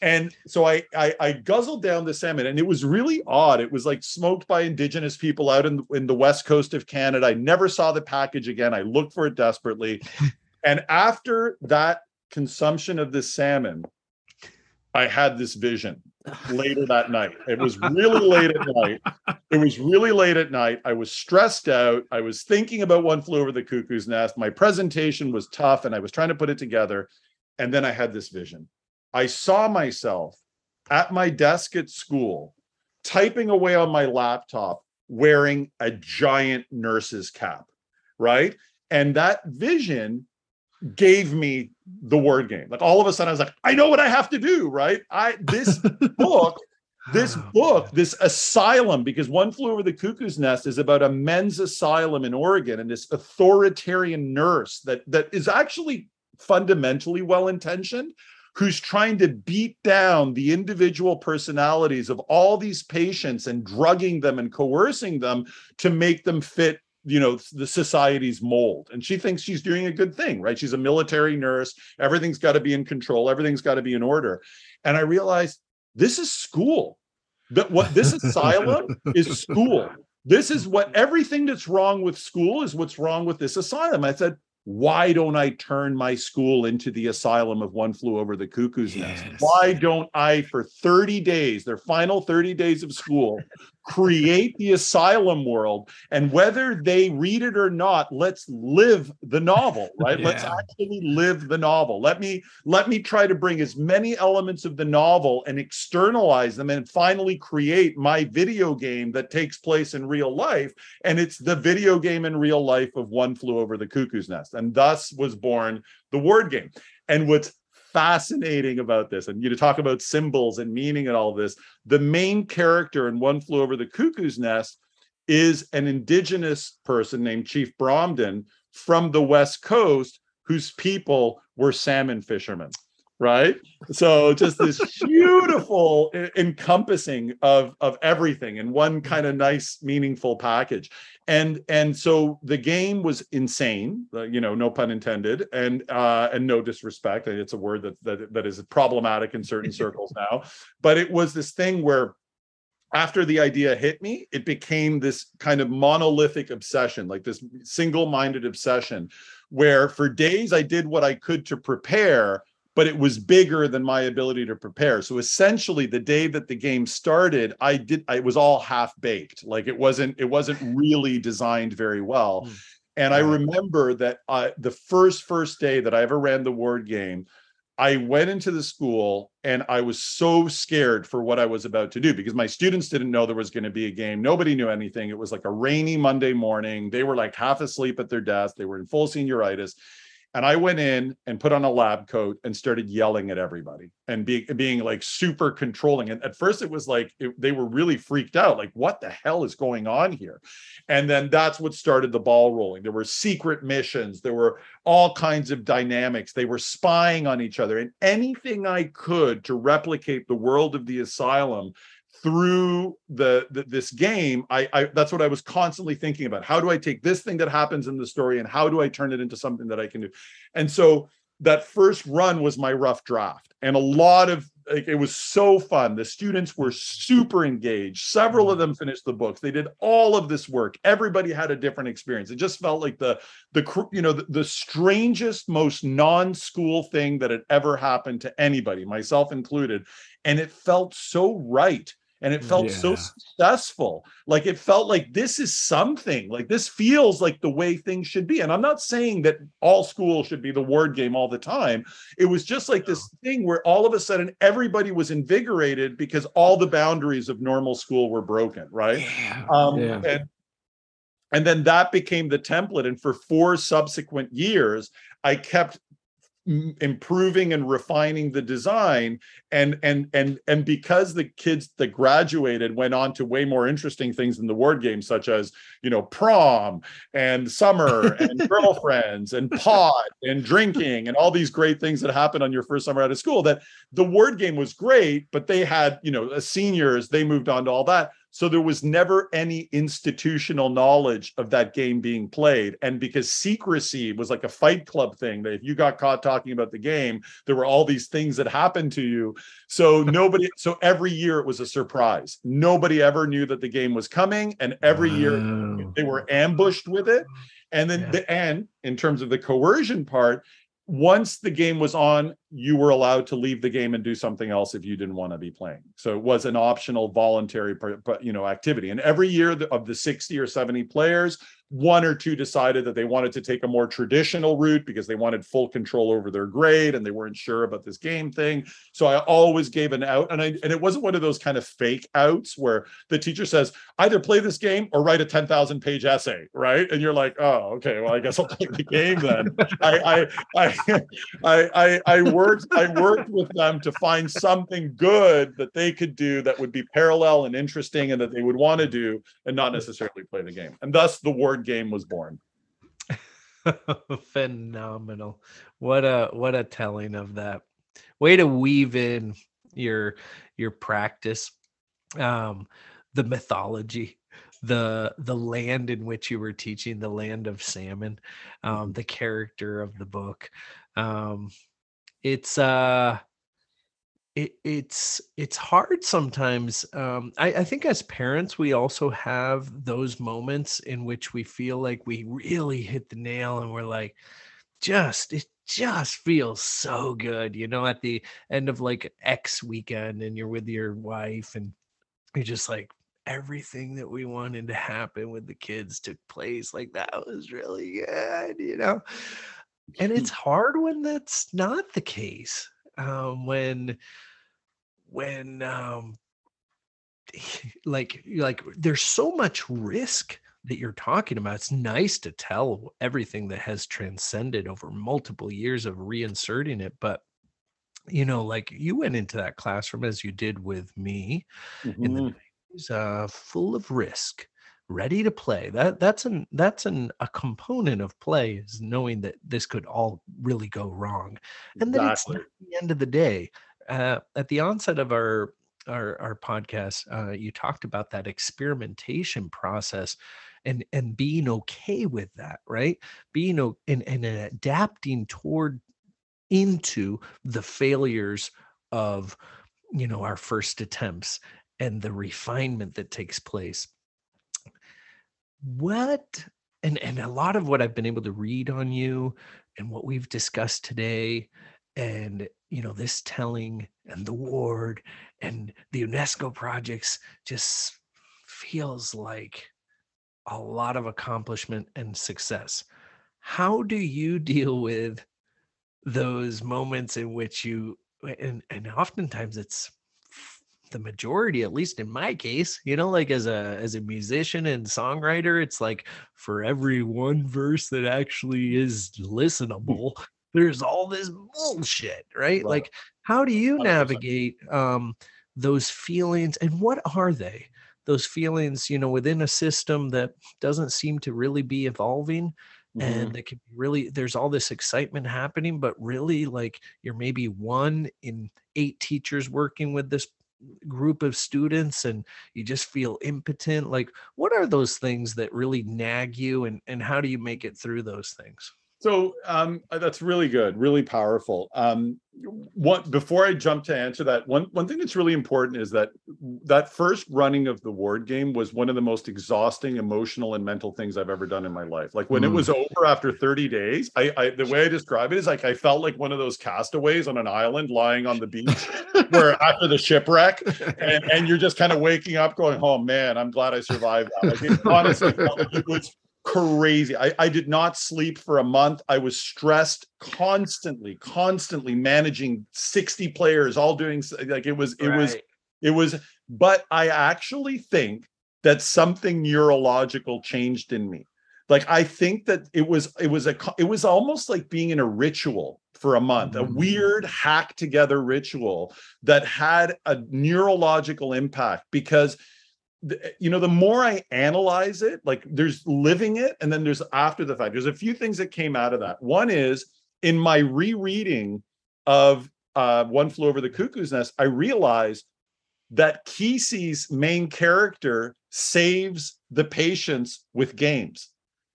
and so I, I I guzzled down the salmon, and it was really odd. It was like smoked by indigenous people out in in the west coast of Canada. I never saw the package again. I looked for it desperately, and after that consumption of this salmon, I had this vision later that night. It was really late at night. It was really late at night. I was stressed out. I was thinking about one flew over the cuckoo's nest. My presentation was tough, and I was trying to put it together. And then I had this vision. I saw myself at my desk at school, typing away on my laptop, wearing a giant nurse's cap, right? And that vision gave me the ward game. Like all of a sudden, I was like, I know what I have to do, right? I this book, this book, this asylum, because one flew over the cuckoo's nest is about a men's asylum in Oregon and this authoritarian nurse that that is actually fundamentally well intentioned who's trying to beat down the individual personalities of all these patients and drugging them and coercing them to make them fit you know the society's mold. And she thinks she's doing a good thing right? She's a military nurse. Everything's got to be in control. Everything's got to be in order. And i realized this is school. That what this asylum is school. This is what everything that's wrong with school is what's wrong with this asylum. I said why don't I turn my school into the asylum of one flew over the cuckoo's nest? Why don't I, for 30 days, their final 30 days of school, create the asylum world? And whether they read it or not, let's live the novel, right? Let's actually live the novel. Let me let me try to bring as many elements of the novel and externalize them and finally create my video game that takes place in real life and it's the video game in real life of one flew over the cuckoo's nest and thus was born the ward game and what's fascinating about this and you to talk about symbols and meaning and all this the main character in one flew over the cuckoo's nest is an indigenous person named Chief Bromden from the West Coast whose people were salmon fishermen right? So just this beautiful encompassing of of everything in one kind of nice meaningful package. And and so the game was insane you know no pun intended and uh and no disrespect And it's a word that that, that is problematic in certain circles now. But it was this thing where after the idea hit me it became this kind of monolithic obsession like this single-minded obsession where for days i did what i could to prepare but it was bigger than my ability to prepare. So essentially the day that the game started, I did I was all half baked. Like it wasn't it wasn't really designed very well. Mm. And I remember that uh, the first first day that I ever ran the ward game, I went into the school and I was so scared for what I was about to do because my students didn't know there was going to be a game. Nobody knew anything. It was like a rainy Monday morning. They were like half asleep at their desk. They were in full senioritis. And I went in and put on a lab coat and started yelling at everybody and be, being like super controlling. And at first, it was like it, they were really freaked out like, what the hell is going on here? And then that's what started the ball rolling. There were secret missions, there were all kinds of dynamics. They were spying on each other. And anything I could to replicate the world of the asylum through the, the, this game I, I that's what i was constantly thinking about. How do i take this thing that happens in the story and how do i turn it into something that i can do? And so that first run was my rough draft. And a lot of like it was so fun. The students were super engaged. Several of mm-hmm. them finished the books. They did all of this work. Everybody had a different experience. It just felt like the the you know the, the strangest most non-school thing that had ever happened to anybody myself included. And it felt so right and it felt yeah. so successful like it felt like this is something like this feels like the way things should be and i'm not saying that all schools should be the ward game all the time it was just like this thing where all of a sudden everybody was invigorated because all the boundaries of normal school were broken right yeah. Um, yeah. and and then that became the template and for four subsequent years i kept improving and refining the design and and and and because the kids that graduated went on to way more interesting things in the ward game such as you know prom and summer and girlfriends and pot and drinking and all these great things that happen on your first summer out of school that the ward game was great but they had you know seniors they moved on to all that so there was never any institutional knowledge of that game being played. And because secrecy was like a fight club thing, that if you got caught talking about the game, there were all these things that happened to you. So nobody, so every year it was a surprise. Nobody ever knew that the game was coming. And every wow. year they were ambushed with it. And then yeah. the end, in terms of the coercion part, once the game was on, you were allowed to leave the game and do something else if you didn't want to be playing. So it was an optional, voluntary, you know, activity. And every year of the 60 or 70 players, one or two decided that they wanted to take a more traditional route because they wanted full control over their grade and they weren't sure about this game thing. So I always gave an out, and I and it wasn't one of those kind of fake outs where the teacher says either play this game or write a ten thousand page essay, right? And you're like, oh, okay, well, I guess I'll play the game then. I I I I I, I worked I worked with them to find something good that they could do that would be parallel and interesting and that they would want to do and not necessarily play the game. And thus the ward game was born. Phenomenal. What a what a telling of that. Way to weave in your your practice um the mythology the the land in which you were teaching the land of salmon um mm-hmm. the character of the book um it's uh it, it's it's hard sometimes um, I, I think as parents we also have those moments in which we feel like we really hit the nail and we're like just it just feels so good you know at the end of like x weekend and you're with your wife and you're just like everything that we wanted to happen with the kids took place like that was really good you know? And it's hard when that's not the case um, when when um, like like there's so much risk that you're talking about it's nice to tell everything that has transcended over multiple years of reinserting it but you know like you went into that classroom as you did with me mm-hmm. in the mm-hmm. 90s, uh, full of risk ready to play. That that's an that's an a component of play is knowing that this could all really go wrong, and then it's Exactly. the end of the day. Uh, at the onset of our our, our podcast, uh, you talked about that experimentation process and and being okay with that, right? Being o- and, and adapting toward into the failures of you know our first attempts and the refinement that takes place what? And and a lot of what i've been able to read on you and what we've discussed today and you know this telling and the ward and the unesco projects just feels like a lot of accomplishment and success. How do you deal with those moments in which you and and oftentimes it's the majority at least in my case you know like as a as a musician and songwriter it's like for every one verse that actually is listenable there's all this bullshit right? Like how do you 100%. navigate um those feelings and what are they? Those feelings you know within a system that doesn't seem to really be evolving and it can be really there's all this excitement happening but really like you're maybe one in eight teachers working with this group of students and you just feel impotent like what are those things that really nag you and and how do you make it through those things So um, uh, that's really good, really powerful. Um, what before I jump to answer that, one one thing that's really important is that that first running of the ward game was one of the most exhausting emotional and mental things I've ever done in my life. Like when it Mm. was over after 30 days, I, I the way I describe it is like I felt like one of those castaways on an island lying on the beach where after the shipwreck and, and you're just kind of waking up going, oh man, I'm glad I survived that. Like it honestly it was crazy. I, I did not sleep for a month. I was stressed constantly, constantly managing 60 players, all doing like it was, it was, it was, but I actually think that something neurological changed in me. Like I think that it was it was a it was almost like being in a ritual for a month, a Mhm. weird hack together ritual that had a neurological impact because you know the more i analyze it like there's living it and then there's after the fact. There's a few things that came out of that. One is in my rereading of uh one flew over the cuckoo's nest i realized that Kesey's main character saves the patients with games.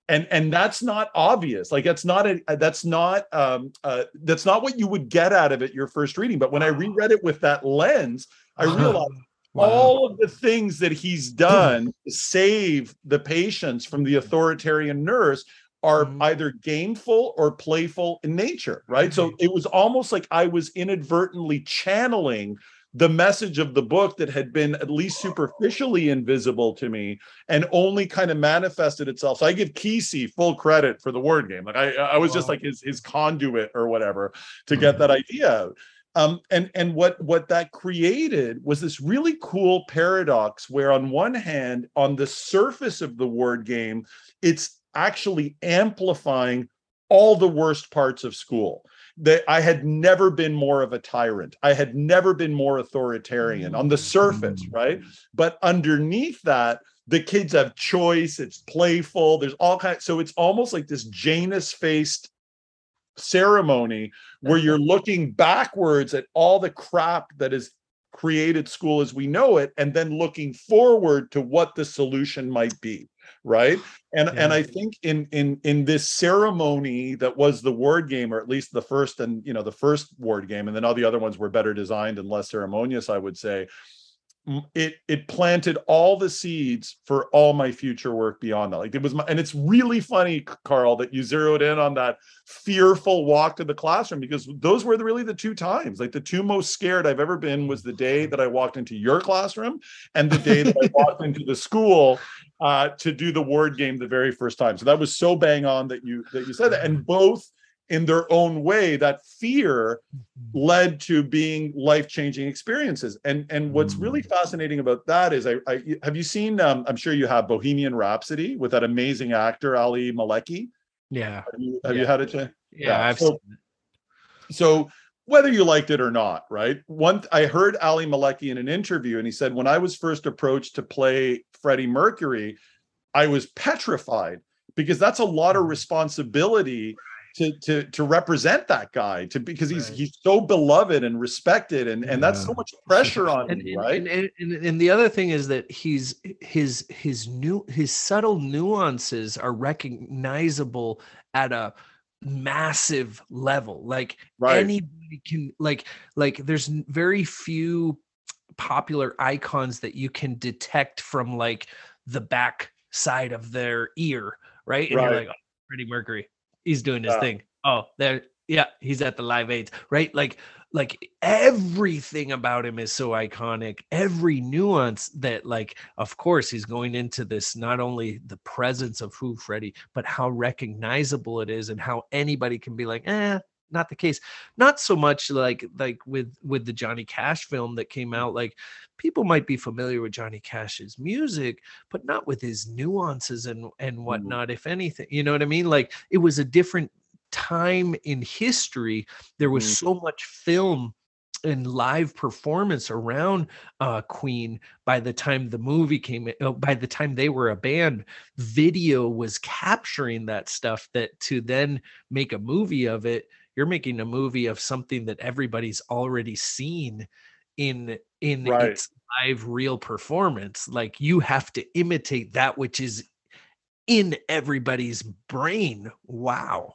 And and that's not obvious. Like that's not a that's not um uh that's not what you would get out of it your first reading. But when i reread it with that lens i realized Wow. all of the things that he's done to save the patients from the authoritarian nurse are Mhm. either gameful or playful in nature, right? So it was almost like I was inadvertently channeling the message of the book that had been at least superficially invisible to me and only kind of manifested itself. So I give Kesey full credit for the ward game. Like I, I was just like his his conduit or whatever to get that idea out um, and and what what that created was this really cool paradox where on one hand on the surface of the ward game it's actually amplifying all the worst parts of school. That i had never been more of a tyrant. I had never been more authoritarian on the surface right? But underneath that the kids have choice it's playful there's all kinds so it's almost like this janus faced ceremony where uh-huh. you're looking backwards at all the crap that has created school as we know it and then looking forward to what the solution might be right? And and i think in in in this ceremony that was the ward game or at least the first and you know the first ward game and then all the other ones were better designed and less ceremonious i would say it it planted all the seeds for all my future work beyond that. Like it was my and it's really funny carl that you zeroed in on that fearful walk to the classroom because those were the, really the two times. Like the two most scared i've ever been was the day that i walked into your classroom and the day that i walked into the school uh, to do the ward game the very first time. So that was so bang on that you that you said that. And both in their own way that fear led to being life-changing experiences. And and what's really fascinating about that is i, I have you seen um, i'm sure you have bohemian rhapsody with that amazing actor Rami Malek? Yeah. Have you, have you had a chance? Yeah, Yeah, i've so- seen it. so whether you liked it or not right? One i heard Rami Malek in an interview and he said when i was first approached to play freddie mercury I was petrified because that's a lot of Mhm. responsibility to to to represent that guy to because he's Right. he's so beloved and respected and and that's so much pressure on and, you, and- right? and, and, and, and the other thing is that he's his his new his subtle nuances are recognizable at a massive level like Right. anybody can like like there's very few popular icons that you can detect from like the back side of their ear right and Right. you're like oh, freddie mercury he's doing his Yeah. thing. Oh there yeah he's at the live aids right? Like like everything about him is so iconic. Every nuance that like of course he's going into this not only the presence of who freddie but how recognizable it is and how anybody can be like eh not the case. Not so much like like with with the johnny cash film that came out like people might be familiar with johnny cash's music but not with his nuances and and whatnot if anything you know what i mean? Like it was a different time in history. There was Mhm. so much film and live performance around uh queen by the time the movie came in uh, by the time they were a band video was capturing that stuff that to then make a movie of it you're making a movie of something that everybody's already seen in in Right. its live real performance like you have to imitate that which is in everybody's brain wow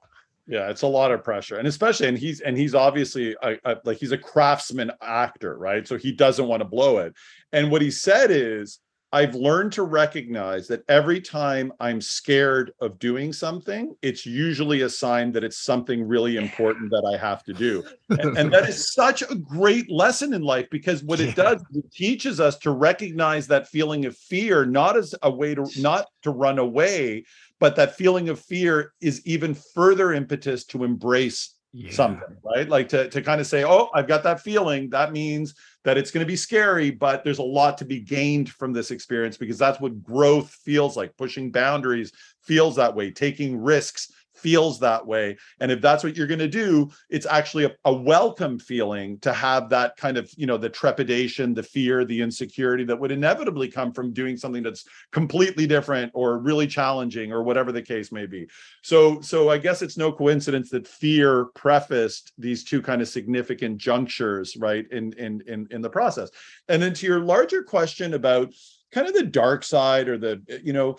Yeah, it's a lot of pressure, and especially, and he's and he's obviously a, a, like he's a craftsman actor, right? So he doesn't want to blow it. And what he said is, I've learned to recognize that every time I'm scared of doing something, it's usually a sign that it's something really important that I have to do. And, and that is such a great lesson in life because what it does, it teaches us to recognize that feeling of fear, not as a way to not to run away, but that feeling of fear is even further impetus to embrace Yeah. something, right? Like to, to kind of say, oh, I've got that feeling. That means that it's going to be scary, but there's a lot to be gained from this experience because that's what growth feels like. Pushing boundaries feels that way, taking risks feels that way. And if that's what you're going to do, it's actually a, a welcome feeling to have that kind of, you know, the trepidation, the fear, the insecurity that would inevitably come from doing something that's completely different or really challenging or whatever the case may be. So, so I guess it's no coincidence that fear prefaced these two kind of significant junctures, right, in in in in the process. And then to your larger question about kind of the dark side or the, you know,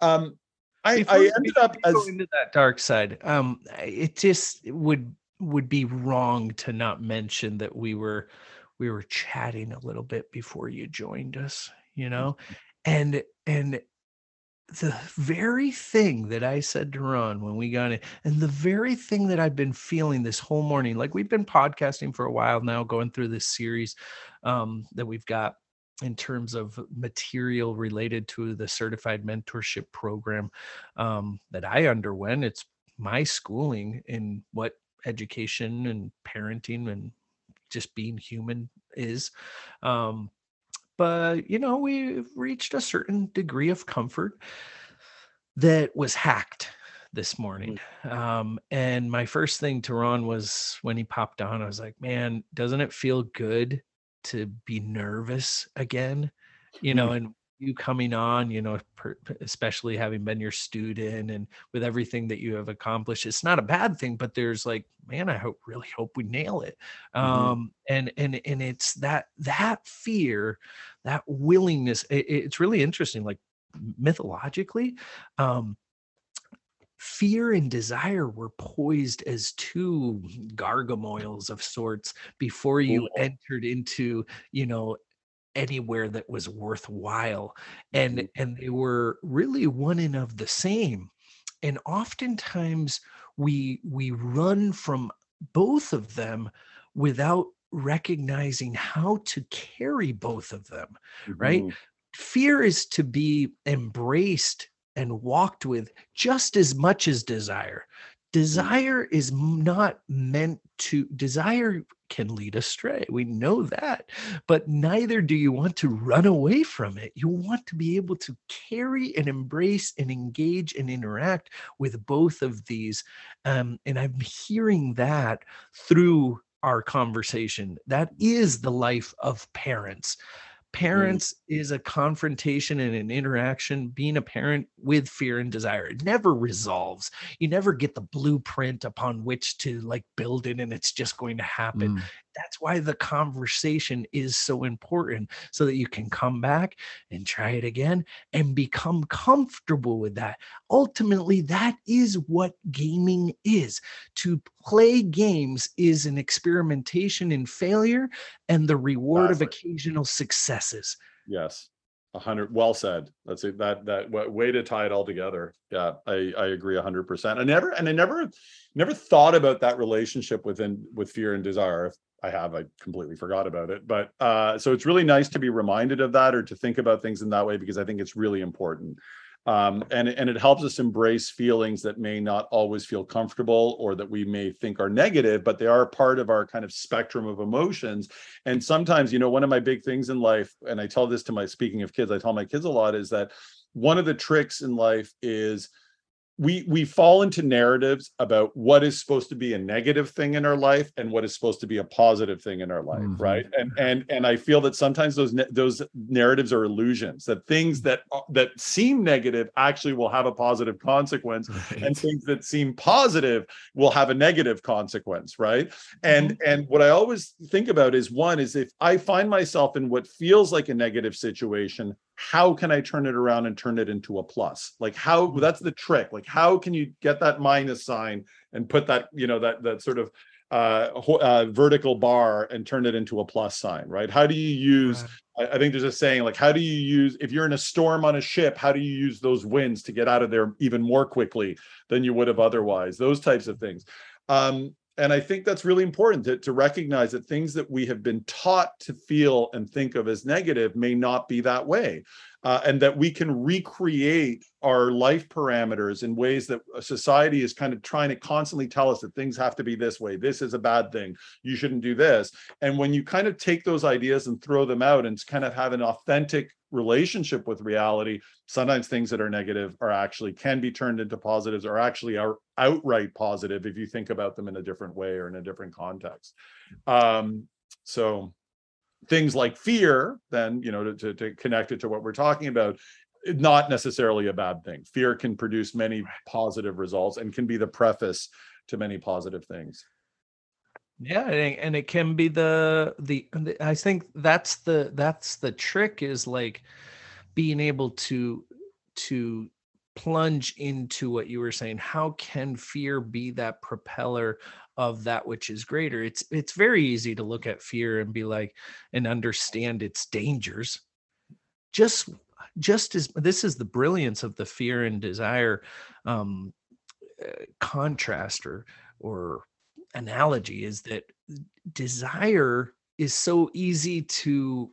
um, I I ended up as into that dark side. Um, it just would would be wrong to not mention that we were we were chatting a little bit before you joined us. You know, and and the very thing that I said to Ron when we got in, and the very thing that I've been feeling this whole morning, like we've been podcasting for a while now, going through this series um, that we've got in terms of material related to the certified mentorship program um, that I underwent. It's my schooling in what education and parenting and just being human is. Um, but you know we've reached a certain degree of comfort that was hacked this morning um and my first thing to ron was when he popped on i was like man doesn't it feel good to be nervous again you know and you coming on you know per, especially having been your student and with everything that you have accomplished it's not a bad thing but there's like man i hope really hope we nail it Mhm. um and and and it's that that fear that willingness it, it's really interesting like mythologically um fear and desire were poised as two gargoyles of sorts before you entered into you know anywhere that was worthwhile and Mhm. and they were really one and of the same and oftentimes we we run from both of them without recognizing how to carry both of them right? Mhm. fear is to be embraced and walked with just as much as desire. Desire is not meant to, desire can lead astray. We know that, but neither do you want to run away from it. You want to be able to carry and embrace and engage and interact with both of these. Um, and I'm hearing that through our conversation. That is the life of parents parents is a confrontation and an interaction. Being a parent with fear and desire it never resolves. You never get the blueprint upon which to like build it and it's just going to happen. Mm. That's why the conversation is so important so that you can come back and try it again and become comfortable with that. Ultimately that is what gaming is. To play games is an experimentation in failure and the reward of occasional successes. Yes. A hundred, well said. That's it. That, that wa- way to tie it all together. Yeah, I, I agree hundred percent. I never, and I never, never thought about that relationship within, with fear and desire. If I have, I completely forgot about it. But, uh, so it's really nice to be reminded of that or to think about things in that way, because I think it's really important. Um, and, and it helps us embrace feelings that may not always feel comfortable or that we may think are negative, but they are part of our kind of spectrum of emotions. And sometimes you know one of my big things in life and i tell this to my speaking of kids i tell my kids a lot is that one of the tricks in life is we we fall into narratives about what is supposed to be a negative thing in our life and what is supposed to be a positive thing in our life Mhm. right? And and and i feel that sometimes those those narratives are illusions that things that that seem negative actually will have a positive consequence and things that seem positive will have a negative consequence right? And and what i always think about is one is if i find myself in what feels like a negative situation how can i turn it around and turn it into a plus like how that's the trick like how can you get that minus sign and put that you know that that sort of uh, uh vertical bar and turn it into a plus sign right how do you use Right. I, I think there's a saying like, how do you use if you're in a storm on a ship? How do you use those winds to get out of there even more quickly than you would have otherwise? Those types of things. Um, and I think that's really important to, to recognize that things that we have been taught to feel and think of as negative may not be that way. Uh, and that we can recreate our life parameters in ways that society is kind of trying to constantly tell us that things have to be this way. This is a bad thing. You shouldn't do this. And when you kind of take those ideas and throw them out and kind of have an authentic relationship with reality, sometimes things that are negative are actually can be turned into positives or actually are outright positive if you think about them in a different way or in a different context. Um, so things like fear, then, you know, to, to, to connect it to what we're talking about, not necessarily a bad thing. Fear can produce many positive results and can be the preface to many positive things. yeah and and it can be the, the the i think that's the that's the trick is like being able to to plunge into what you were saying how can fear be that propeller of that which is greater? It's it's very easy to look at fear and be like and understand its dangers. Just just as this is the brilliance of the fear and desire um uh, contrast or or analogy is that desire is so easy to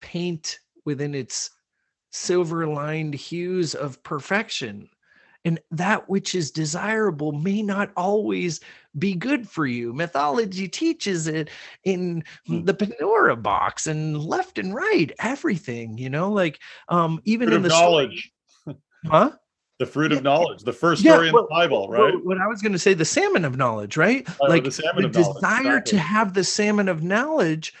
paint within its silver lined hues of perfection and that which is desirable may not always be good for you mythology teaches it in Hmm. the pandora box and left and right everything you know like um even in the story- knowledge, huh the fruit Yeah. of knowledge, the first Yeah, story in the Bible, well, right? What I was going to say, the salmon of knowledge, right? Oh, like the salmon the of desire exactly. to have the salmon of knowledge.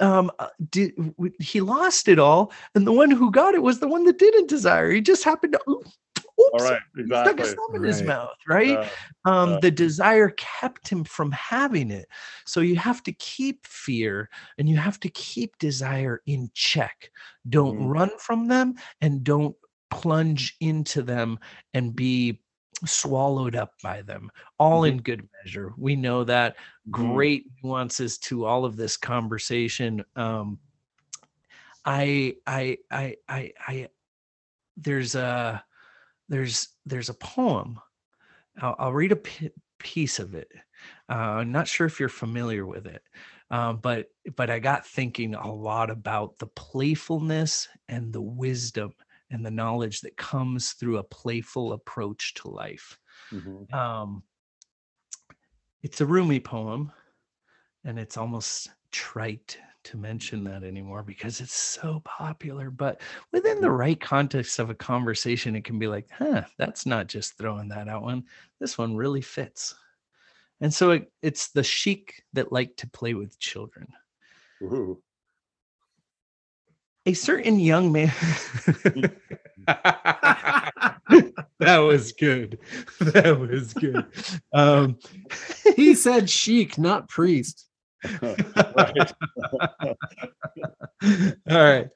Um, uh, did he lost it all, and the one who got it was the one that didn't desire. He just happened to. Oops, All right, he stuck his thumb in his mouth, right? Uh, um, uh, the desire kept him from having it. So you have to keep fear and you have to keep desire in check. Don't Mhm. run from them and don't plunge into them and be swallowed up by them all Mhm. in good measure. We know that. Mhm. great nuances to all of this conversation. Um i i i i i there's a there's there's a poem. I'll, I'll read a p- piece of it. Uh, i'm not sure if you're familiar with it um, but but i got thinking a lot about the playfulness and the wisdom and the knowledge that comes through a playful approach to life Mhm. um, it's a Rumi poem, and it's almost trite to mention that anymore because it's so popular. But within the right context of a conversation, it can be like, huh, that's not just throwing that out one. This one really fits. And so it, it's the chic that like to play with children. Ooh. A certain young man. that was good. That was good. Um, he said sheik, not priest. All right.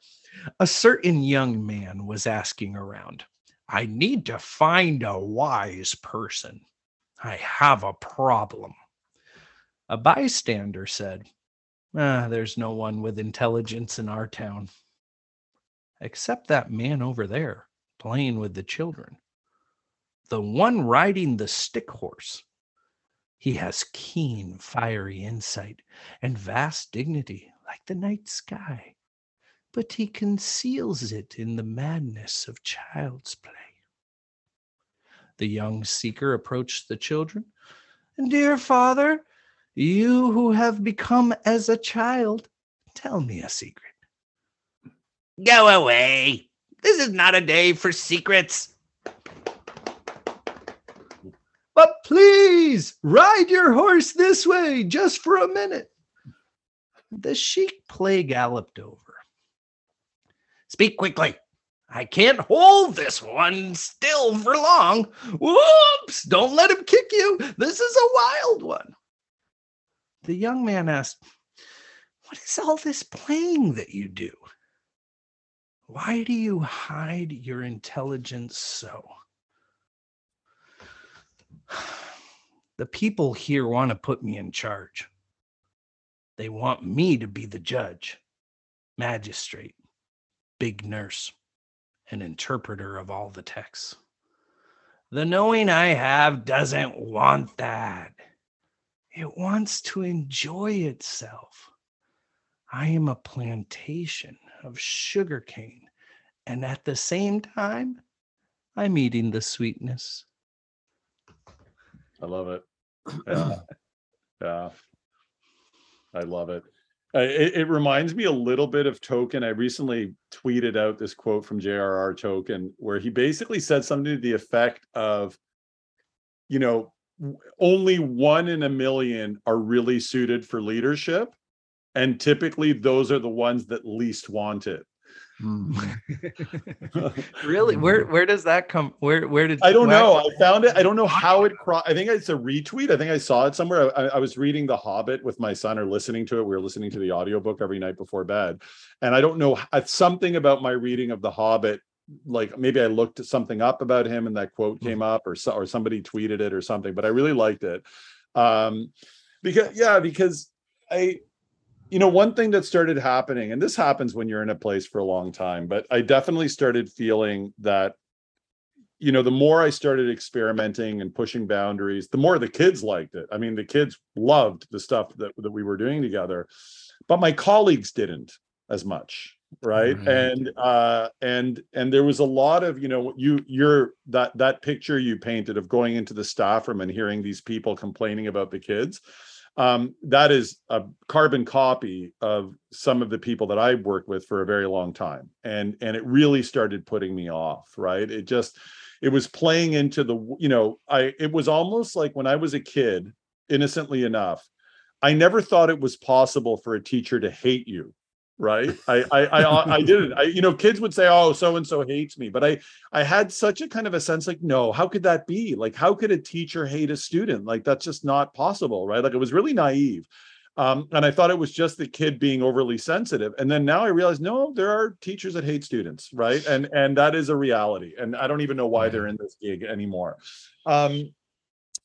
A certain young man was asking around, I need to find a wise person. I have a problem. A bystander said, ah, There's no one with intelligence in our town, except that man over there playing with the children. The one riding the stick horse. He has keen, fiery insight and vast dignity like the night sky, but he conceals it in the madness of child's play. The young seeker approached the children. Dear father, you who have become as a child, tell me a secret. Go away. This is not a day for secrets. But please ride your horse this way just for a minute. The sheik play galloped over. Speak quickly. I can't hold this one still for long. Whoops! Don't let him kick you. This is a wild one. The young man asked, What is all this playing that you do? Why do you hide your intelligence so? The people here want to put me in charge. They want me to be the judge, magistrate, big nurse, and interpreter of all the texts. The knowing I have doesn't want that. It wants to enjoy itself. I am a plantation of sugarcane, and at the same time, I'm eating the sweetness. I love it. Yeah. yeah. I love it. Uh, it. It reminds me a little bit of Tolkien. I recently tweeted out this quote from J.R.R. Tolkien where he basically said something to the effect of, you know, only one in a million are really suited for leadership. And typically those are the ones that least want it. Hmm. really? Hmm. Where where does that come? Where where did I don't know. I found it. I don't know how it crossed. I think it's a retweet. I think I saw it somewhere. I, I was reading The Hobbit with my son or listening to it. We were listening to the audiobook every night before bed. And I don't know something about my reading of The Hobbit. Like maybe I looked something up about him and that quote hmm. came up or so, or somebody tweeted it or something, but I really liked it. Um because yeah, because I you know one thing that started happening and this happens when you're in a place for a long time but i definitely started feeling that you know the more i started experimenting and pushing boundaries the more the kids liked it i mean the kids loved the stuff that, that we were doing together but my colleagues didn't as much right Right. and uh and and there was a lot of you know you you're that that picture you painted of going into the staff room and hearing these people complaining about the kids um, that is a carbon copy of some of the people that I've worked with for a very long time, and and it really started putting me off. Right? It just it was playing into the you know I it was almost like when I was a kid, innocently enough, I never thought it was possible for a teacher to hate you. Right? I I I, I didn't. I you know kids would say, oh, so and so hates me, but I I had such a kind of a sense like, no, how could that be? Like, how could a teacher hate a student? Like, that's just not possible, right? Like, it was really naive. Um, and I thought it was just the kid being overly sensitive. And then now I realize, no, there are teachers that hate students, right? And and that is a reality. And I don't even know why they're in this gig anymore. Um,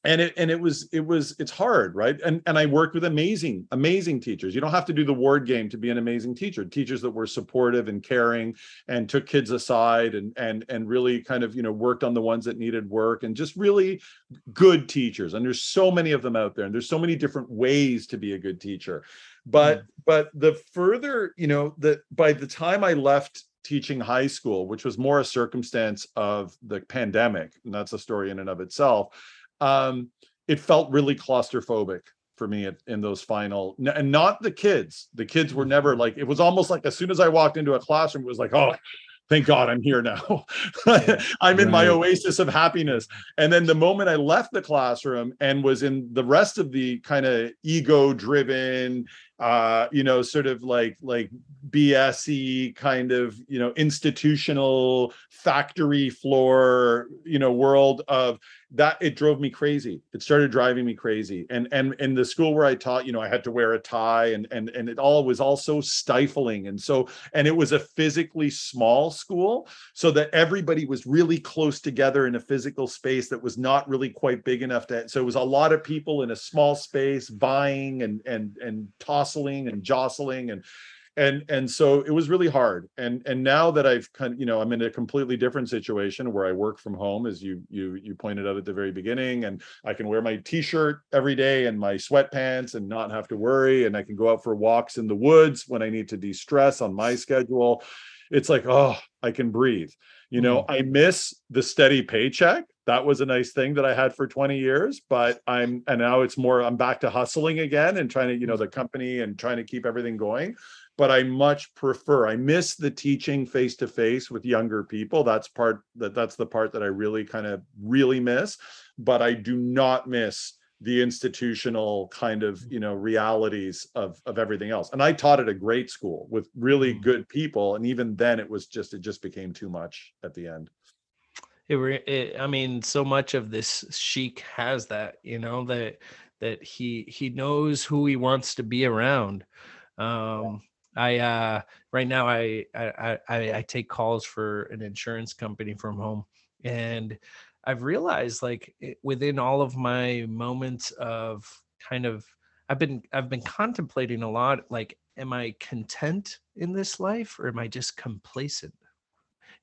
and it and it was it was it's hard right? And and i worked with amazing amazing teachers. You don't have to do the ward game to be an amazing teacher. Teachers that were supportive and caring and took kids aside and and and really kind of you know worked on the ones that needed work and just really good teachers. And there's so many of them out there and there's so many different ways to be a good teacher. But mm. but the further you know that by the time i left teaching high school which was more a circumstance of the pandemic and that's a story in and of itself um, it felt really claustrophobic for me at, in those final and not the kids. The kids were never like it was almost like as soon as i walked into a classroom it was like oh thank god i'm here now. I'm in my oasis of happiness. And then the moment i left the classroom and was in the rest of the kind of ego driven uh, you know, sort of like like BSE kind of you know institutional factory floor you know world of that it drove me crazy. It started driving me crazy. And and in the school where i taught you know i had to wear a tie and and and it all was all so stifling. And so and it was a physically small school so that everybody was really close together in a physical space that was not really quite big enough to so it was a lot of people in a small space vying and and and and jostling and and and so it was really hard. And and now that i've kind of you know i'm in a completely different situation where i work from home as you you you pointed out at the very beginning and i can wear my t-shirt every day and my sweatpants and not have to worry and i can go out for walks in the woods when i need to de-stress on my schedule. It's like oh i can breathe. You know mm. i miss the steady paycheck that was a nice thing that i had for 20 years but i'm and now it's more i'm back to hustling again and trying to you know the company and trying to keep everything going but I much prefer. I miss the teaching face to face with younger people. That's part that that's the part that I really kind of really miss, but I do not miss the institutional kind of you know realities of of everything else and i taught at a great school with really mm. good people and even then it was just it just became too much at the end it, it i mean so much of this sheik has that you know that that he he knows who he wants to be around um I uh right now I I I, I take calls for an insurance company from home and I've realized like within all of my moments of kind of I've been I've been contemplating a lot like am I content in this life or am I just complacent?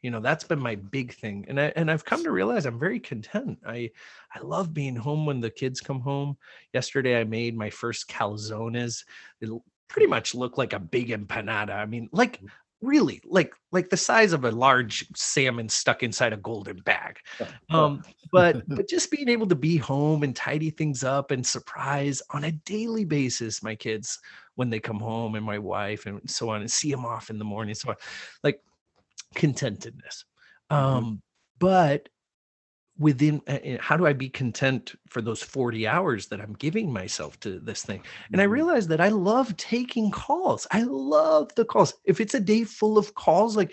You know, that's been my big thing. And I and I've come to realize I'm very content. I I love being home when the kids come home. Yesterday I made my first calzones. It pretty much look like a big empanada. I mean, like mm. really like like the size of a large salmon stuck inside a golden bag um but but just being able to be home and tidy things up and surprise on a daily basis my kids when they come home and my wife and so on and see them off in the morning so on like contentedness mm-hmm. um mm-hmm. but within uh, how do I be content for those 40 hours that I'm giving myself to this thing? And I mm-hmm. realized that I love taking calls. I love the calls. If it's a day full of calls, like,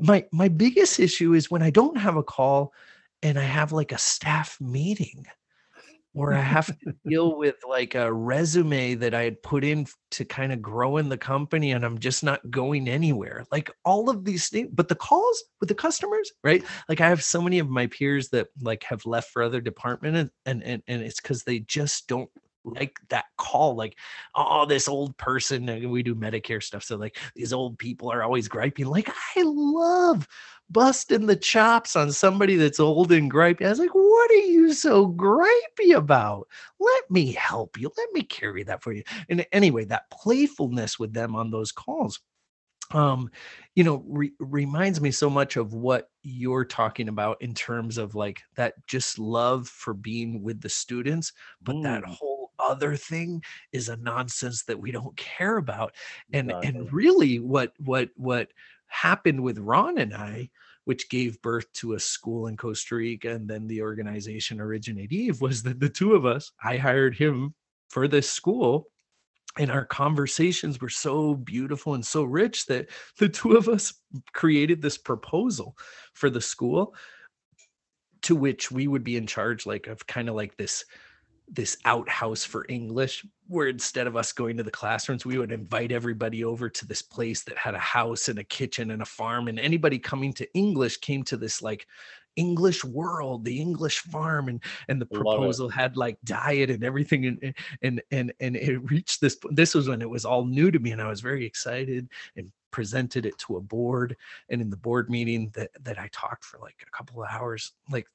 my my biggest issue is when I don't have a call and I have like a staff meeting or I have to deal with like a resume that I had put in to kind of grow in the company and I'm just not going anywhere. Like all of these things, but the calls with the customers, right? Like I have so many of my peers that like have left for other department and and and it's because they just don't like that call like oh this old person we do medicare stuff so like these old people are always griping like i love busting the chops on somebody that's old and gripey. I was like, what are you so gripey about? Let me help you. Let me carry that for you. And anyway, that playfulness with them on those calls um you know re- reminds me so much of what you're talking about in terms of like that just love for being with the students but mm. that whole other thing is a nonsense that we don't care about and exactly. and really what what what happened with Ron and I, which gave birth to a school in Costa Rica and then the organization Originate Eve, was that the two of us, I hired him for this school. And our conversations were so beautiful and so rich that the two of us created this proposal for the school to which we would be in charge like of kind of like this this outhouse for English, where instead of us going to the classrooms, we would invite everybody over to this place that had a house and a kitchen and a farm. And anybody coming to English came to this like English world, the English farm, and and the proposal had like diet and everything, and and and and it reached this. This was when it was all new to me, and I was very excited and presented it to a board. And in the board meeting that that I talked for like a couple of hours, like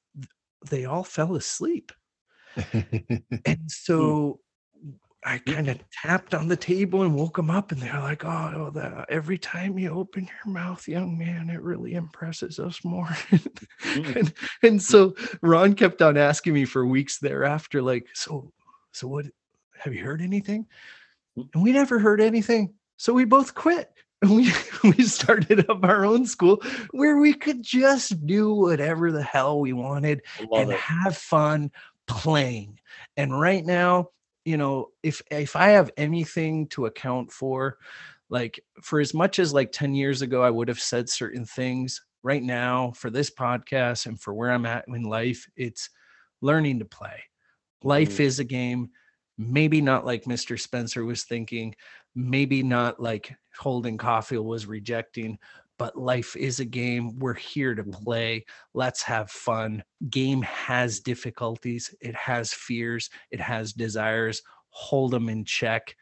they all fell asleep and hmm. so I kind of tapped on the table and woke them up, and they're like, "Oh, the, every time you open your mouth, young man, it really impresses us more." mm. and, and so Ron kept on asking me for weeks thereafter, like, "So, so what? Have you heard anything?" Mm. And we never heard anything, so we both quit. And we we started up our own school where we could just do whatever the hell we wanted and it. have fun playing. And right now, you know, if if I have anything to account for, like for as much as like 10 years ago I would have said certain things, right now for this podcast and for where I'm at in life, it's learning to play. Life mm-hmm. is a game, maybe not like Mr. Spencer was thinking, maybe not like Holden Caulfield was rejecting, but life is a game. We're here to mm-hmm. play. Let's have fun. Game has difficulties, it has fears, it has desires. Hold them in check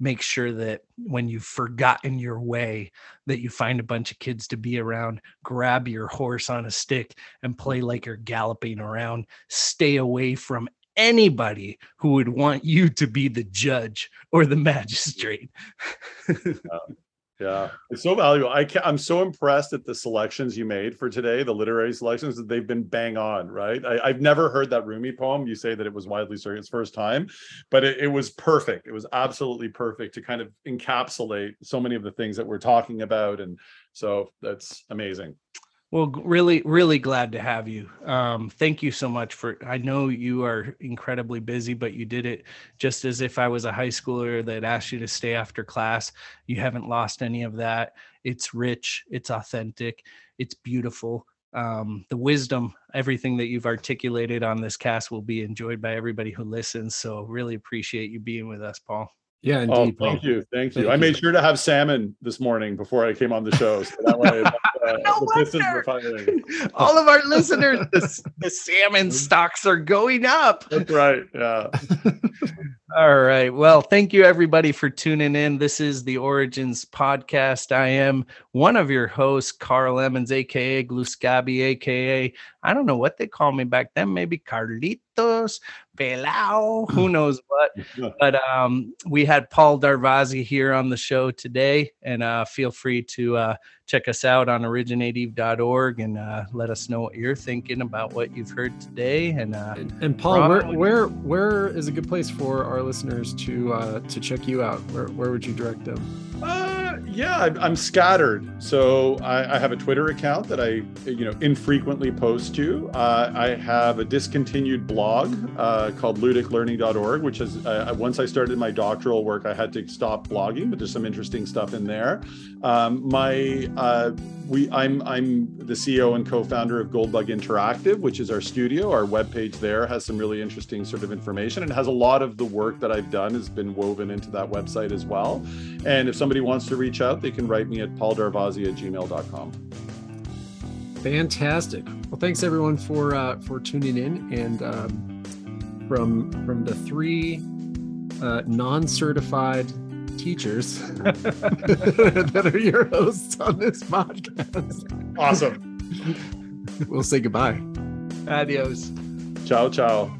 make sure that when you've forgotten your way that you find a bunch of kids to be around grab your horse on a stick and play like you're galloping around stay away from anybody who would want you to be the judge or the magistrate yeah, it's so valuable. I can, I'm so impressed at the selections you made for today, the literary selections that they've been bang on. Right, I, have never heard that Rumi poem. You say that it was widely circulated first time, but it, it was perfect. It was absolutely perfect to kind of encapsulate so many of the things that we're talking about, and so that's amazing. Well, really, really glad to have you. Um, thank you so much for. I know you are incredibly busy, but you did it just as if I was a high schooler that asked you to stay after class. You haven't lost any of that. It's rich, it's authentic, it's beautiful. Um, the wisdom, everything that you've articulated on this cast will be enjoyed by everybody who listens. So, really appreciate you being with us, Paul. Yeah, oh, indeed. Oh, thank you, thank you. Thank I made sure to have salmon this morning before I came on the show, so that way uh, no the pistons were firing. All of our listeners, the, the salmon stocks are going up. That's right. Yeah. All right. Well, thank you everybody for tuning in. This is the Origins podcast. I am one of your hosts, Carl Emmons, aka Gluscabi, aka I don't know what they call me back then, maybe Carlitos, Pelao, who knows what. But um, we had Paul Darvasi here on the show today, and uh, feel free to uh, check us out on originative.org and uh, let us know what you're thinking about what you've heard today. And uh, and, and, Paul, Ron, where where where is a good place for our listeners to uh, to check you out? Where where would you direct them? Uh, yeah, I'm scattered. So I, I, have a Twitter account that I, you know, infrequently post to. Uh, I have a discontinued blog uh, called ludiclearning.org, which is uh, once I started my doctoral work, I had to stop blogging, but there's some interesting stuff in there. Um, my uh, we I'm I'm the CEO and co-founder of Goldbug Interactive, which is our studio. Our webpage there has some really interesting sort of information and has a lot of the work that I've done has been woven into that website as well. And if somebody wants to reach out, they can write me at pauldarvasi at gmail.com. Fantastic. Well, thanks everyone for uh, for tuning in and um, from from the three uh, non-certified teachers that are your hosts on this podcast. Awesome. we'll say goodbye. Adios. Ciao, ciao.